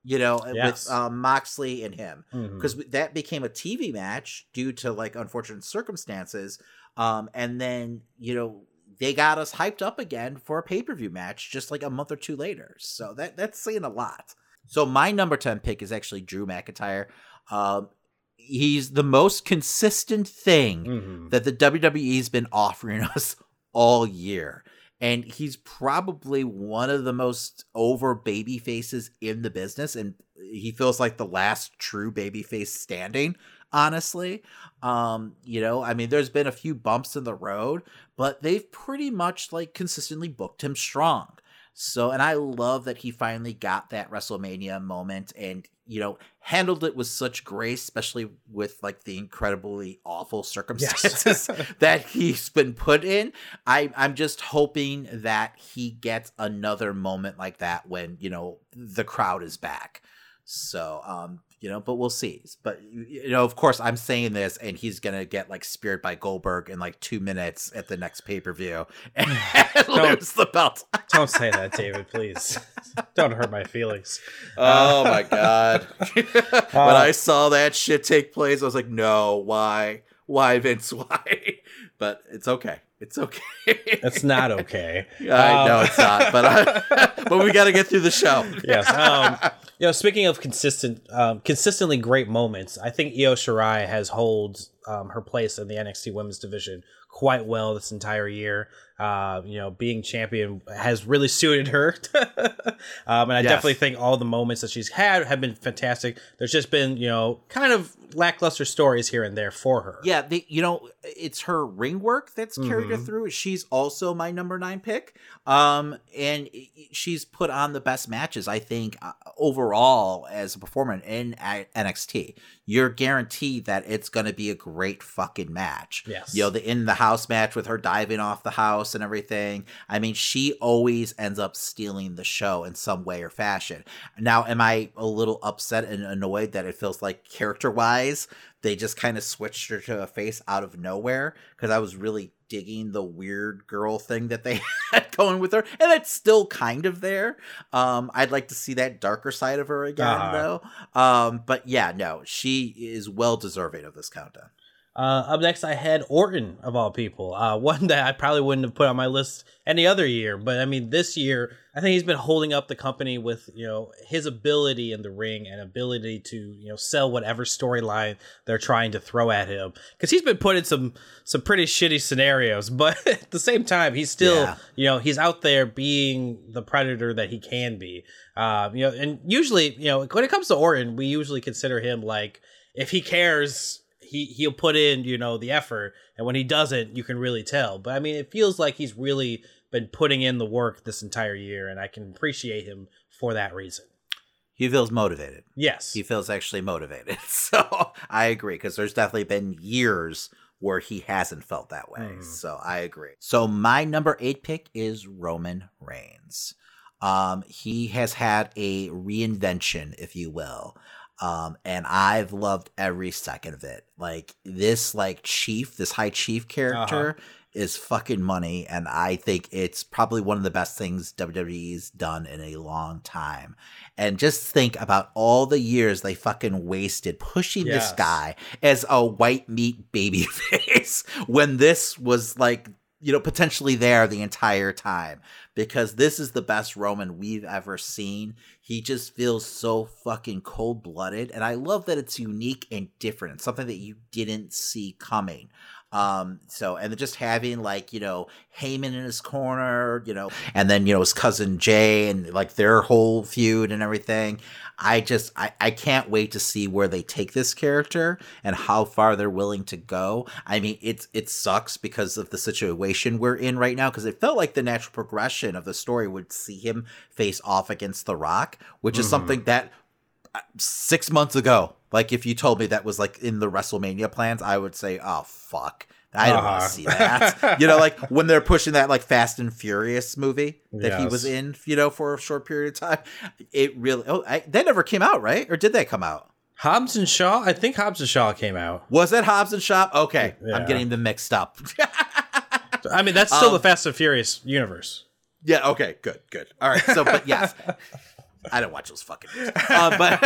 you know, Yes. with um, Moxley and him. Because that became a TV match due to, like, unfortunate circumstances. Um, and then, you know, they got us hyped up again for a pay per view match just like a month or two later. So that that's saying a lot. So my number 10 pick is actually Drew McIntyre. Um, he's the most consistent thing Mm-hmm. that the WWE's been offering [laughs] us all year. And he's probably one of the most over baby faces in the business. And he feels like the last true baby face standing, honestly. Um, you know, I mean, there's been a few bumps in the road, but they've pretty much like consistently booked him strong. So, and I love that he finally got that WrestleMania moment and, you know, handled it with such grace, especially with like the incredibly awful [laughs] circumstances [laughs] that he's been put in. I, I'm just hoping that he gets another moment like that when, you know, the crowd is back. So, um, you know, but we'll see. But you you know, of course, I'm saying this, and he's gonna get like speared by Goldberg in like two minutes at the next pay per view [laughs] and [laughs] lose the belt. [laughs] Don't say that, David, please. Don't hurt my feelings. Oh Uh, my god! when I saw that shit take place, I was like, no, why, why, Vince, why? But it's okay. It's okay. It's not okay. I know Um, it's not, but I, but we got to get through the show. yes. Um, you know, speaking of consistent, um, consistently great moments, I think Io Shirai has held um, her place in the NXT Women's Division quite well this entire year. Uh, you know, being champion has really suited her, [laughs] um, and I Yes. definitely think all the moments that she's had have been fantastic. There's just been you know kind of lackluster stories here and there for her. Yeah, the, you know, it's her ring work that's carried her Mhm. through. She's also my number nine pick. Um, and she's put on the best matches, I think, uh, overall as a performer in a- NXT. You're guaranteed that it's going to be a great fucking match. Yes. You know, the in the house match with her diving off the house and everything. I mean, she always ends up stealing the show in some way or fashion. Now, am I a little upset and annoyed that it feels like character wise, they just kind of switched her to a face out of nowhere? Because I was really digging the weird girl thing that they [laughs] had going with her, and it's still kind of there. Um, I'd like to see that darker side of her again, Uh-huh. though. Um, but yeah, no, she is well deserving of this countdown. Uh, up next, I had Orton of all people. Uh, [laughs] one that I probably wouldn't have put on my list any other year, but I mean, this year, I think he's been holding up the company with you know his ability in the ring and ability to you know sell whatever storyline they're trying to throw at him. Because he's been put in some some pretty shitty scenarios, [laughs] but at the same time, he's still Yeah. you know he's out there being the predator that he can be. Uh, you know, and usually you know when it comes to Orton, we usually consider him like if he cares he he'll put in you know the effort and when he doesn't you can really tell but i mean it feels like he's really been putting in the work this entire year and i can appreciate him for that reason He feels motivated. yes He feels actually motivated. [laughs] So I agree because there's definitely been years where he hasn't felt that way. Hmm. So I agree. So my number eight pick is Roman Reigns. Um, he has had a reinvention, if you will. Um, and I've loved every second of it. Like this, like chief, this high chief character is fucking money, and I think it's probably one of the best things WWE's done in a long time. And just think about all the years they fucking wasted pushing this guy as a white meat baby [laughs] face when this was like you know potentially there the entire time because this is the best Roman we've ever seen. He just feels so fucking cold blooded, and I love that it's unique and different. It's something that you didn't see coming. Um, so and just having like you know Heyman in his corner, you know, and then you know his cousin Jey and like their whole feud and everything. I just I, I can't wait to see where they take this character and how far they're willing to go. I mean, it's it sucks because of the situation we're in right now because it felt like the natural progression of the story would see him face off against The Rock, which is Mhm. something that six months ago, like if you told me that was like in the WrestleMania plans, I would say, oh fuck. I don't want Uh-huh. to see that. you know, like when they're pushing that like Fast and Furious movie that he was in, you know, for a short period of time. It really, oh, I, that never came out, right? Or did that come out? hobbs and shaw i think hobbs and shaw came out Was that Hobbs and Shaw? Okay, Yeah. I'm getting them mixed up. [laughs] i mean that's still Um, the fast and furious universe Yeah. Okay. Good. Good. All right. So, but yes, [laughs] I don't watch those fucking. Movies. Uh, but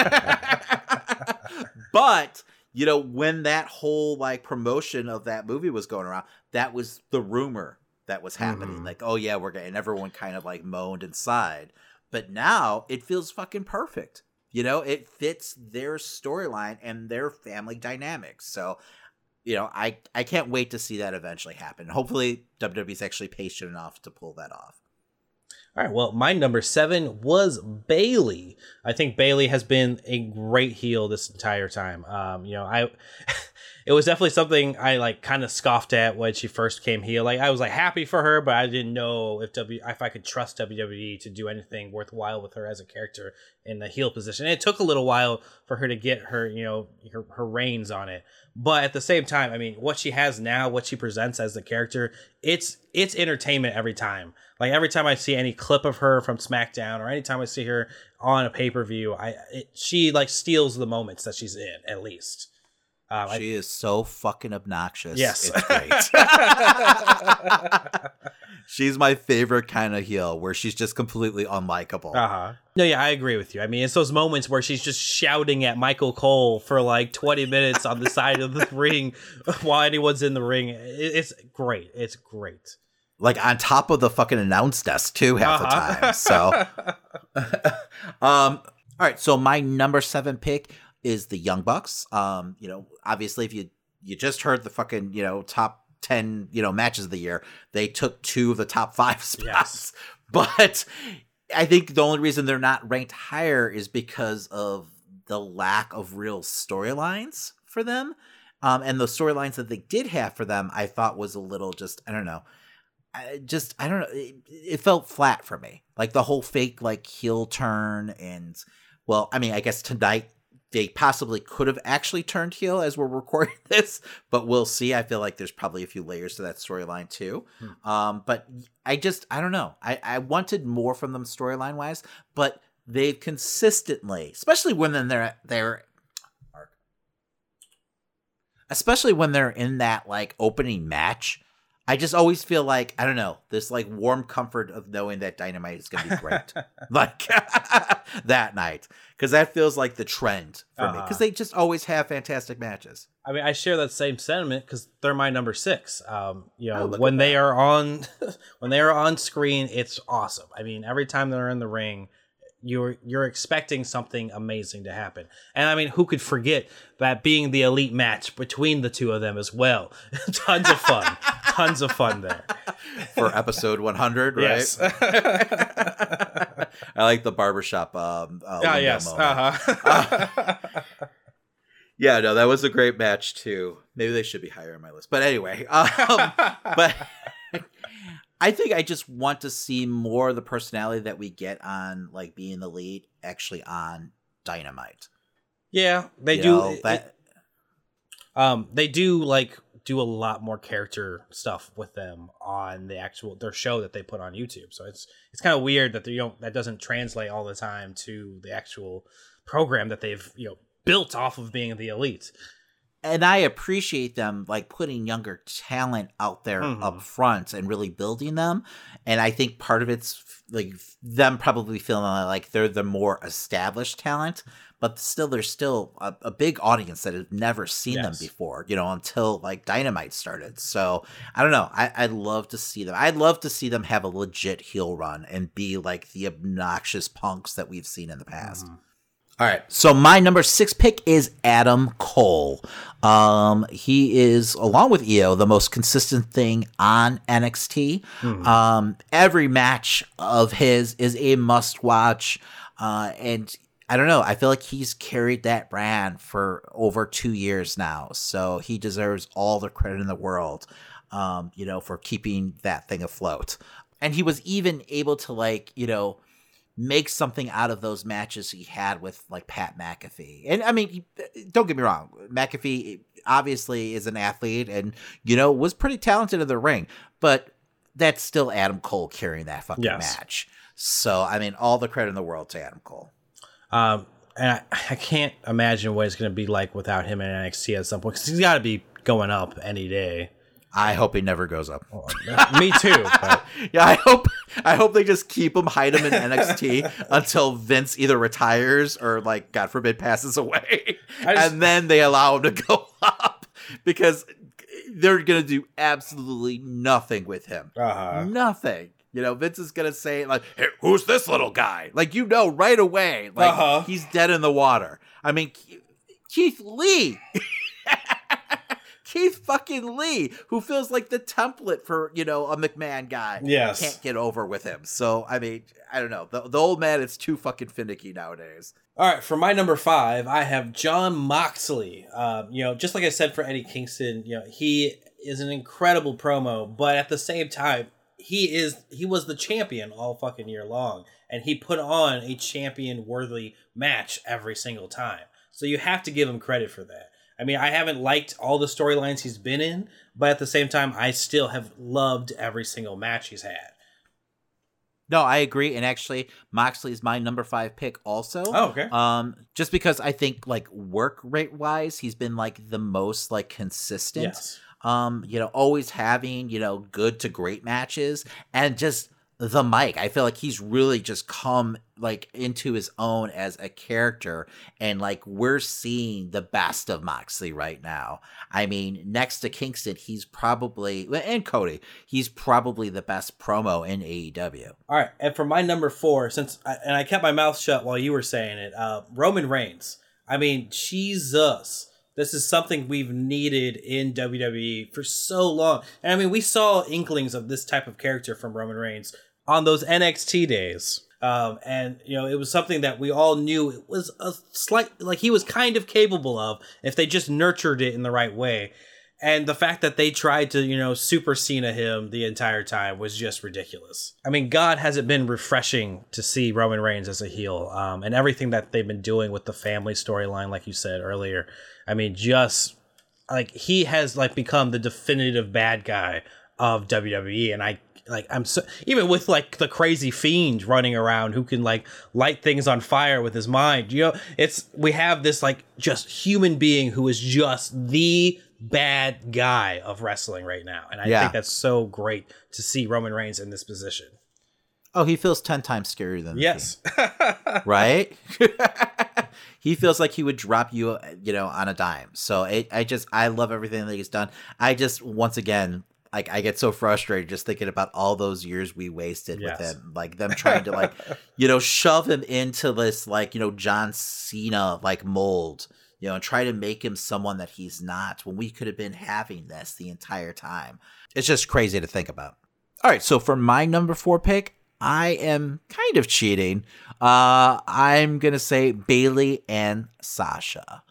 [laughs] but you know when that whole like promotion of that movie was going around, that was the rumor that was happening. Mhm. Like, oh yeah, we're getting. Everyone kind of like moaned and sighed. But now it feels fucking perfect. You know, it fits their storyline and their family dynamics. So, you know, I I can't wait to see that eventually happen. Hopefully, WWE's actually patient enough to pull that off. All right. Well, my number seven was Bayley. I think Bayley has been a great heel this entire time. Um, you know, I [laughs] it was definitely something I like kind of scoffed at when she first came here. Like I was like happy for her, but I didn't know if W if I could trust WWE to do anything worthwhile with her as a character in the heel position. And it took a little while for her to get her, you know, her, her reins on it. But at the same time, I mean, what she has now, what she presents as the character, it's it's entertainment every time. Like every time I see any clip of her from SmackDown or anytime I see her on a pay per view, I it, she like steals the moments that she's in at least. Um, I- She is so fucking obnoxious. Yes. It's great. [laughs] she's my favorite kind of heel where she's just completely unlikable. Uh huh. No, yeah, I agree with you. I mean, it's those moments where she's just shouting at Michael Cole for like 20 minutes on the side of the [laughs] ring while anyone's in the ring. It's great. It's great. Like on top of the fucking announce desk too half Uh-huh. the time. So [laughs] um all right, so my number 7 pick is the Young Bucks. Um, you know, obviously if you you just heard the fucking, you know, top 10, you know, matches of the year, they took two of the top 5 [laughs] spots. [laughs] But I think the only reason they're not ranked higher is because of the lack of real storylines for them. Um, and the storylines that they did have for them, I thought was a little just, I don't know. I just, I don't know. It, it felt flat for me. Like the whole fake, like, heel turn. And, well, I mean, I guess tonight they possibly could have actually turned heel as we're [laughs] recording this, but we'll see. I feel like there's probably a few layers to that storyline too. Um, but I just, I don't know. I, I wanted more from them storyline wise, but they've consistently, especially when they're they're, especially when they're in that like opening match. I just always feel like I don't know this like warm comfort of knowing that Dynamite is going to be great, [laughs] like [laughs] that night, because that feels like the trend for me. Uh-huh. Because they just always have fantastic matches. I mean, I share that same sentiment because they're my number six. Um, you know, Oh, when at they are on, [laughs] when they are on screen, it's awesome. I mean, every time they're in the ring, you're you're expecting something amazing to happen. And I mean, who could forget that being the elite match between the two of them as well? [laughs] Tons of fun, tons of fun there. for episode 100, right? Yes. [laughs] I like the barbershop. Um, uh, Ah, yes. Uh-huh. [laughs] yeah, no, that was a great match too. Maybe they should be higher on my list, but anyway. Um, but I think I just want to see more of the personality that we get on like being the lead actually on Dynamite. Yeah, they You do. know, it- that- um, they do like do a lot more character stuff with them on the actual their show that they put on YouTube. So it's it's kind of weird that they don't that doesn't translate all the time to the actual program that they've you know built off of being the elite. And I appreciate them like putting younger talent out there Mhm. up front and really building them. And I think part of it's like them probably feeling like they're the more established talent, but still there's still a, a big audience that has never seen them before, you know, until like Dynamite started. So I don't know. I, I'd love to see them. I'd love to see them have a legit heel run and be like the obnoxious punks that we've seen in the past. All right. So my number six pick is Adam Cole. Um, he is, along with Io, the most consistent thing on NXT. Um, every match of his is a must watch. Uh, and I don't know. I feel like he's carried that brand for over two years now. So he deserves all the credit in the world, um, you know, for keeping that thing afloat. And he was even able to, like, you know, make something out of those matches he had with like Pat McAfee. And I mean, don't get me wrong, McAfee obviously is an athlete and you know was pretty talented in the ring, but that's still Adam Cole carrying that fucking Yes. match. So I mean, all the credit in the world to Adam Cole. Um, and I, I can't imagine what it's going to be like without him in NXT at some point because he's got to be going up any day. I hope he never goes up. [laughs] Me too. But [laughs] yeah, I hope I hope they just keep him, hide him in NXT [laughs] until Vince either retires or like God forbid passes away, just- and then they allow him to go up because they're gonna do absolutely nothing with him. Uh-huh. Nothing. You know, Vince is gonna say like, hey, "Who's this little guy?" Like you know right away, like Uh-huh. he's dead in the water. I mean, Keith Lee. Keith fucking Lee, who feels like the template for, you know, a McMahon guy. Yes. Can't get over with him. So, I mean, I don't know. The, the old man is too fucking finicky nowadays. All right, for my number five, I have Jon Moxley. Um, you know, just like I said for Eddie Kingston, you know, he is an incredible promo, but at the same time, he is he was the champion all fucking year long, and he put on a champion worthy match every single time. So you have to give him credit for that. I mean, I haven't liked all the storylines he's been in, but at the same time, I still have loved every single match he's had. No, I agree. And actually, Moxley is my number five pick also. Oh, okay. Um, just because I think like work rate wise, he's been like the most like consistent. Yes. Um, you know, always having, you know, good to great matches and just the mic. I feel like he's really just come like into his own as a character and like we're seeing the best of Moxley right now. I mean, next to Kingston, he's probably and Cody, he's probably the best promo in AEW. All right, and for my number four, since I, and I kept my mouth shut while you were saying it, uh, Roman Reigns. I mean, Jesus, this is something we've needed in WWE for so long. And I mean, we saw inklings of this type of character from Roman Reigns on those NXT days. Um, and you know, it was something that we all knew it was a slight, like he was kind of capable of if they just nurtured it in the right way. And the fact that they tried to, you know, super Cena him the entire time was just ridiculous. I mean, God has it been refreshing to see Roman Reigns as a heel, um, and everything that they've been doing with the family storyline, like you said earlier. I mean, just like he has like become the definitive bad guy of WWE, and I like I'm so even with like the crazy fiend running around who can like light things on fire with his mind. You know, it's we have this like just human being who is just the bad guy of wrestling right now, and I Yeah. think that's so great to see Roman Reigns in this position. Oh, he feels 10 times scarier than Yes. Right? [laughs] he feels like he would drop you, uh, you know, on a dime. So it, I just, I love everything that he's done. I just, once again, like, I get so frustrated just thinking about all those years we wasted Yes. with him. Like, them trying to, like, [laughs] you know, shove him into this, like, you know, John Cena, like, mold, you know, and try to make him someone that he's not when we could have been having this the entire time. It's just crazy to think about. All right, so for my number four pick, I am kind of cheating. Uh, I'm gonna say Bayley and Sasha,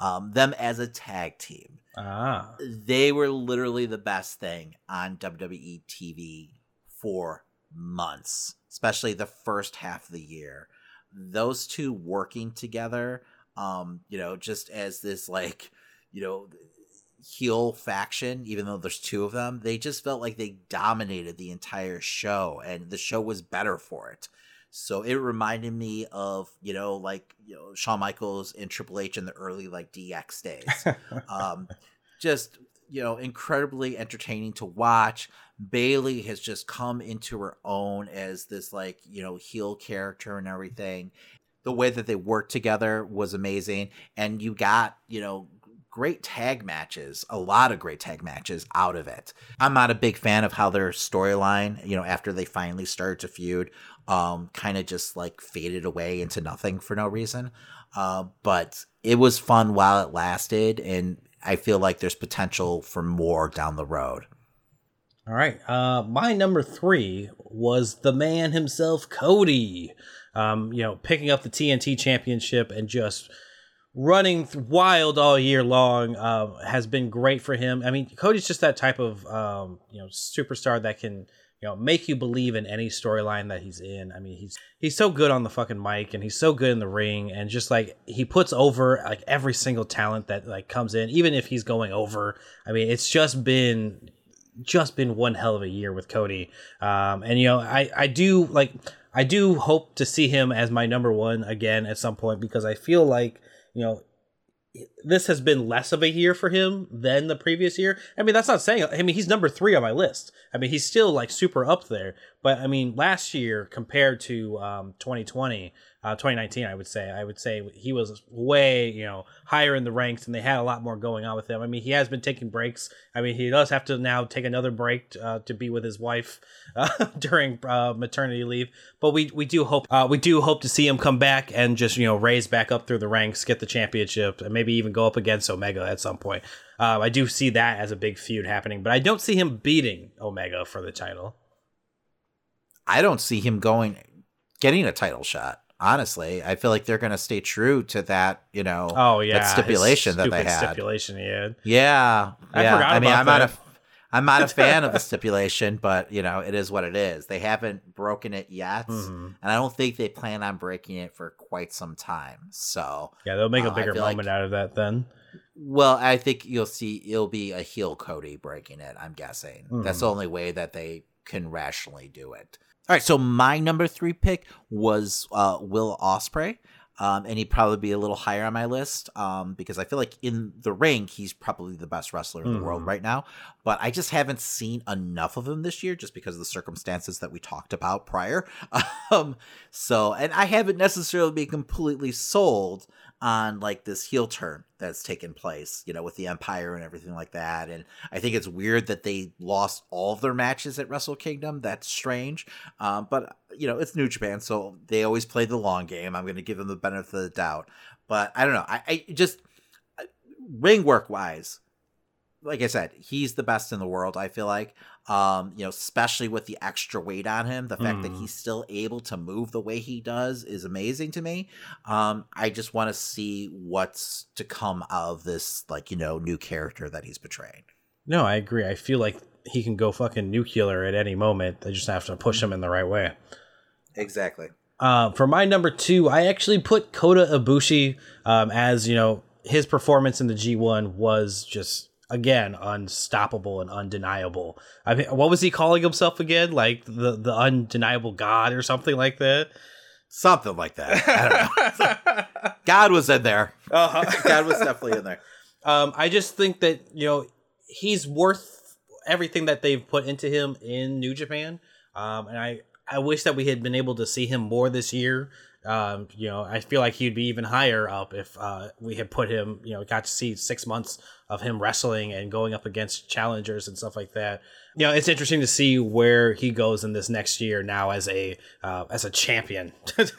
um, them as a tag team. Ah, They were literally the best thing on WWE TV for months, especially the first half of the year. Those two working together, um, you know, just as this like, you know, heel faction, even though there's two of them, they just felt like they dominated the entire show and the show was better for it. So it reminded me of, you know, like, you know, Shawn Michaels and Triple H in the early like DX days. [laughs] um, just, you know, incredibly entertaining to watch. Bayley has just come into her own as this like, you know, heel character and everything. The way that they worked together was amazing. And you got, you know, great tag matches, a lot of great tag matches out of it. I'm not a big fan of how their storyline, you know, after they finally started to feud, um, kind of just like faded away into nothing for no reason. Uh, but it was fun while it lasted, and I feel like there's potential for more down the road. All right. Uh, my number three was the man himself, Cody. Um, you know, picking up the TNT championship and just running wild all year long uh, has been great for him. I mean, Cody's just that type of um, you know superstar that can you know make you believe in any storyline that he's in. I mean, he's he's so good on the fucking mic and he's so good in the ring and just like he puts over like every single talent that like comes in, even if he's going over. I mean, it's just been just been one hell of a year with Cody. Um, and you know, I I do like I do hope to see him as my number one again at some point because I feel like you know this has been less of a year for him than the previous year. I mean, that's not saying. I mean, he's number three on my list. I mean, he's still like super up there. But I mean, last year compared to um, 2020, uh, 2019, I would say, I would say he was way, you know, higher in the ranks, and they had a lot more going on with him. I mean, he has been taking breaks. I mean, he does have to now take another break uh, to be with his wife uh, [laughs] during uh, maternity leave. But we we do hope uh, we do hope to see him come back and just you know raise back up through the ranks, get the championship, and maybe even go up against Omega at some point. Uh, I do see that as a big feud happening, but I don't see him beating Omega for the title. I don't see him going getting a title shot. Honestly, I feel like they're going to stay true to that, you know, oh yeah, that stipulation that they had. Stipulation he had. Yeah, I yeah. forgot I mean, I'm not a, I'm not a [laughs] fan of the stipulation, but you know, it is what it is. They haven't broken it yet, Mhm. and I don't think they plan on breaking it for quite some time. So Yeah, they'll make uh, a I bigger feel like- moment out of that then. well, I think you'll see it'll be a heel Cody breaking it. I'm guessing that's Mhm. the only way that they can rationally do it. All right, so my number three pick was uh, Will Ospreay, um, and he'd probably be a little higher on my list um, because I feel like in the ring he's probably the best wrestler in the world Mhm. right now. But I just haven't seen enough of him this year, just because of the circumstances that we talked about prior. [laughs] um, so, and I haven't necessarily been completely sold on like this heel turn that's taken place, you know, with the Empire and everything like that. And I think it's weird that they lost all of their matches at Wrestle Kingdom. That's strange. Um, but you know, it's New Japan, so they always play the long game. I'm going to give them the benefit of the doubt. But I don't know. I, I just uh, ring work wise, like I said, he's the best in the world. I feel like, um, you know, especially with the extra weight on him, the fact that Mhm. he's still able to move the way he does is amazing to me. Um, I just want to see what's to come out of this, like you know, new character that he's portraying. No, I agree. I feel like he can go fucking nuclear at any moment. They just have to push him in the right way. Exactly. Uh, for my number two, I actually put Kota Ibushi um, as you know his performance in the G1 was just again unstoppable and undeniable. I mean, what was he calling himself again? Like the the undeniable God or something like that. Something like that. I don't know. [laughs] God was in there. Uh-huh. [laughs] God was definitely in there. Um, I just think that you know he's worth everything that they've put into him in New Japan, um, and I I wish that we had been able to see him more this year. Um, you know, I feel like he'd be even higher up if uh, we had put him. You know, got to see six months of him wrestling and going up against challengers and stuff like that. You know, it's interesting to see where he goes in this next year now as a uh, as a champion. [laughs]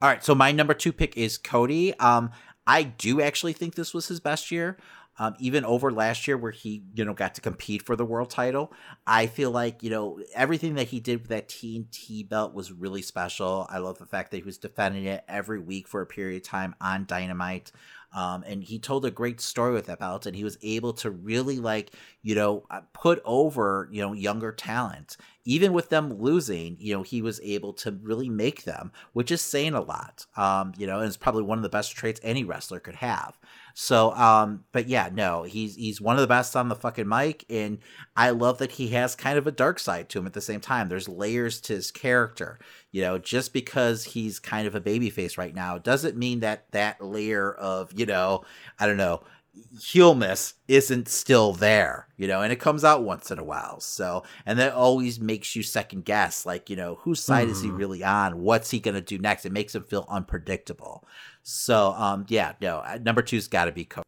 All right, so my number two pick is Cody. Um, I do actually think this was his best year, um, even over last year where he, you know, got to compete for the world title. I feel like you know everything that he did with that TNT belt was really special. I love the fact that he was defending it every week for a period of time on Dynamite. Um, and he told a great story with that belt, and he was able to really like you know uh, put over you know younger talent. Even with them losing, you know he was able to really make them, which is saying a lot. Um, you know, and it's probably one of the best traits any wrestler could have. So, um, but yeah, no, he's he's one of the best on the fucking mic, and I love that he has kind of a dark side to him at the same time. There's layers to his character. You know, just because he's kind of a babyface right now doesn't mean that that layer of you know, I don't know, heelness isn't still there, you know, and it comes out once in a while. So, and that always makes you second guess, like, you know, whose side is he Mhm. really on? What's he going to do next? It makes him feel unpredictable. So, um, yeah, no, uh, number two's got to be Cody.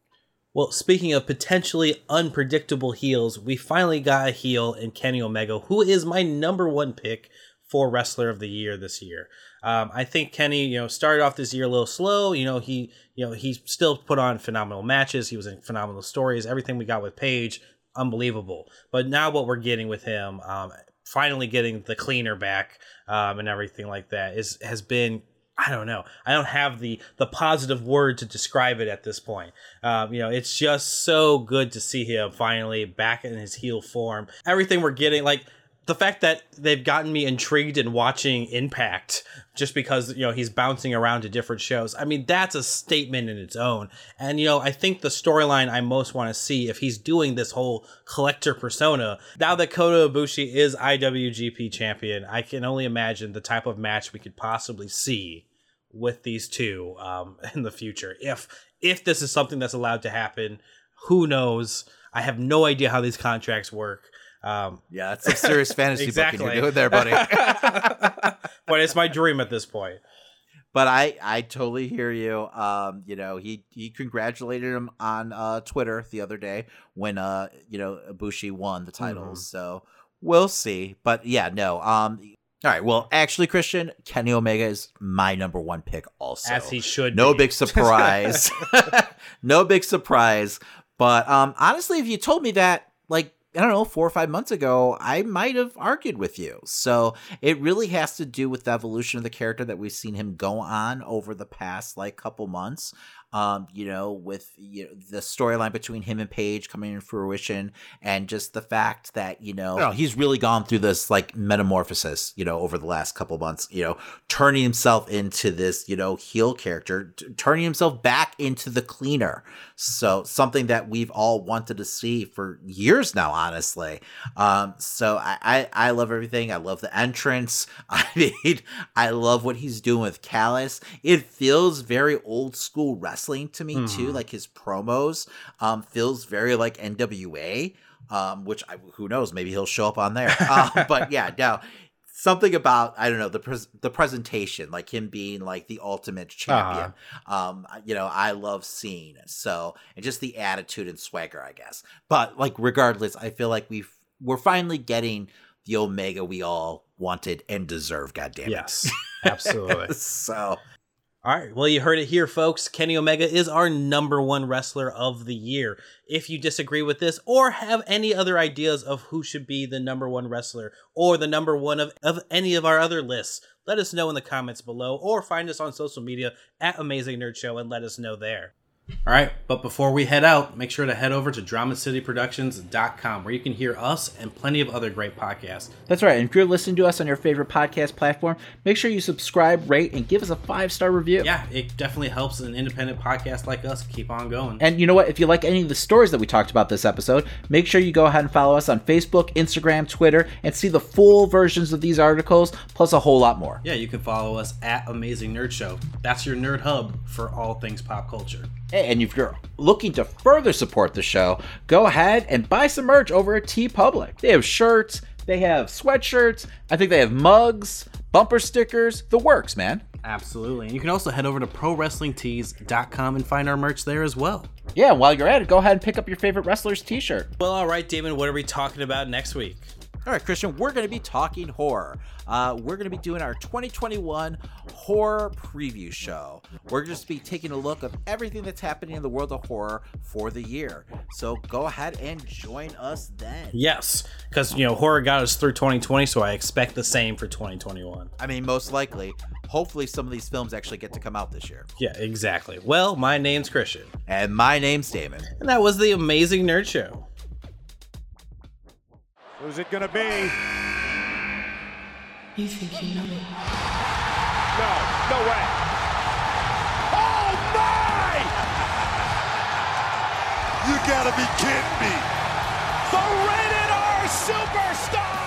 Well, speaking of potentially unpredictable heels, we finally got a heel in Kenny Omega, who is my number one pick for Wrestler of the Year this year. Um, I think Kenny, you know, started off this year a little slow. You know, he, you know, he still put on phenomenal matches. He was in phenomenal stories. Everything we got with Page, unbelievable. But now what we're getting with him, um, finally getting the cleaner back um, and everything like that is has been I don't know. I don't have the the positive word to describe it at this point. Um, you know, it's just so good to see him finally back in his heel form. Everything we're getting, like the fact that they've gotten me intrigued in watching Impact just because you know he's bouncing around to different shows. I mean, that's a statement in its own. And you know, I think the storyline I most want to see if he's doing this whole collector persona. Now that Kota Ibushi is IWGP champion, I can only imagine the type of match we could possibly see with these two um, [laughs] in the future if if this is something that's allowed to happen, who knows? I have no idea how these contracts work. Um, yeah, that's some serious [laughs] fantasy exactly. booking you're doing there, buddy. [laughs] but it's my dream at this point. But I, I totally hear you. Um, you know, he he congratulated him on uh, Twitter the other day when uh, you know, Ibushi won the titles. Mm-hmm. So we'll see. But yeah, no. Um, all right. Well, actually, Christian Kenny Omega is my number one pick. Also, as he should. No be. big [laughs] surprise. [laughs] no big surprise. But um, honestly, if you told me that, like I don't know, four or five months ago, I might have argued with you. So it really has to do with the evolution of the character that we've seen him go on over the past like couple months um, you know, with you know, the storyline between him and Page coming in fruition, and just the fact that you know, know, he's really gone through this like metamorphosis, you know, over the last couple months, you know, turning himself into this, you know, heel character, t- turning himself back into the cleaner. So something that we've all wanted to see for years now, honestly. Um, so I, I, I love everything. I love the entrance. [laughs] I mean, I love what he's doing with Callis. It feels very old school wrestling wrestling to me mm-hmm. too. Like his promos um, feels very like NWA, um, which I, who knows, maybe he'll show up on there. Uh, [laughs] but yeah, now something about I don't know the pres- the presentation, like him being like the ultimate champion. Uh-huh. Um, you know, I love seeing so and just the attitude and swagger, I guess. But like regardless, I feel like we've we're finally getting the Omega we all wanted and deserve. God damn it! Yes, absolutely. [laughs] so all right. Well, you heard it here, folks. Kenny Omega is our number one wrestler of the year. If you disagree with this or have any other ideas of who should be the number one wrestler or the number one of, of any of our other lists, let us know in the comments below or find us on social media at Amazing Nerd Show and let us know there. All right, but before we head out, make sure to head over to DramaCityProductions.com where you can hear us and plenty of other great podcasts. That's right. And if you're listening to us on your favorite podcast platform, make sure you subscribe, rate, and give us a five star review. Yeah, it definitely helps an independent podcast like us keep on going. And you know what? If you like any of the stories that we talked about this episode, make sure you go ahead and follow us on Facebook, Instagram, Twitter, and see the full versions of these articles, plus a whole lot more. Yeah, you can follow us at Amazing Nerd Show. That's your nerd hub for all things pop culture. And if you're looking to further support the show, go ahead and buy some merch over at T TeePublic. They have shirts, they have sweatshirts, I think they have mugs, bumper stickers, the works, man. Absolutely. And you can also head over to prowrestlingtees.com and find our merch there as well. Yeah, while you're at it, go ahead and pick up your favorite wrestler's t shirt. Well, all right, Damon, what are we talking about next week? All right, Christian, we're going to be talking horror. Uh, we're going to be doing our 2021 horror preview show. We're just be taking a look of everything that's happening in the world of horror for the year. So go ahead and join us then. Yes, because you know horror got us through 2020, so I expect the same for 2021. I mean, most likely. Hopefully, some of these films actually get to come out this year. Yeah, exactly. Well, my name's Christian, and my name's Damon, and that was the Amazing Nerd Show. Who's it going to be? You think you know me? No, no way. Oh, my! you got to be kidding me. The rated R superstar!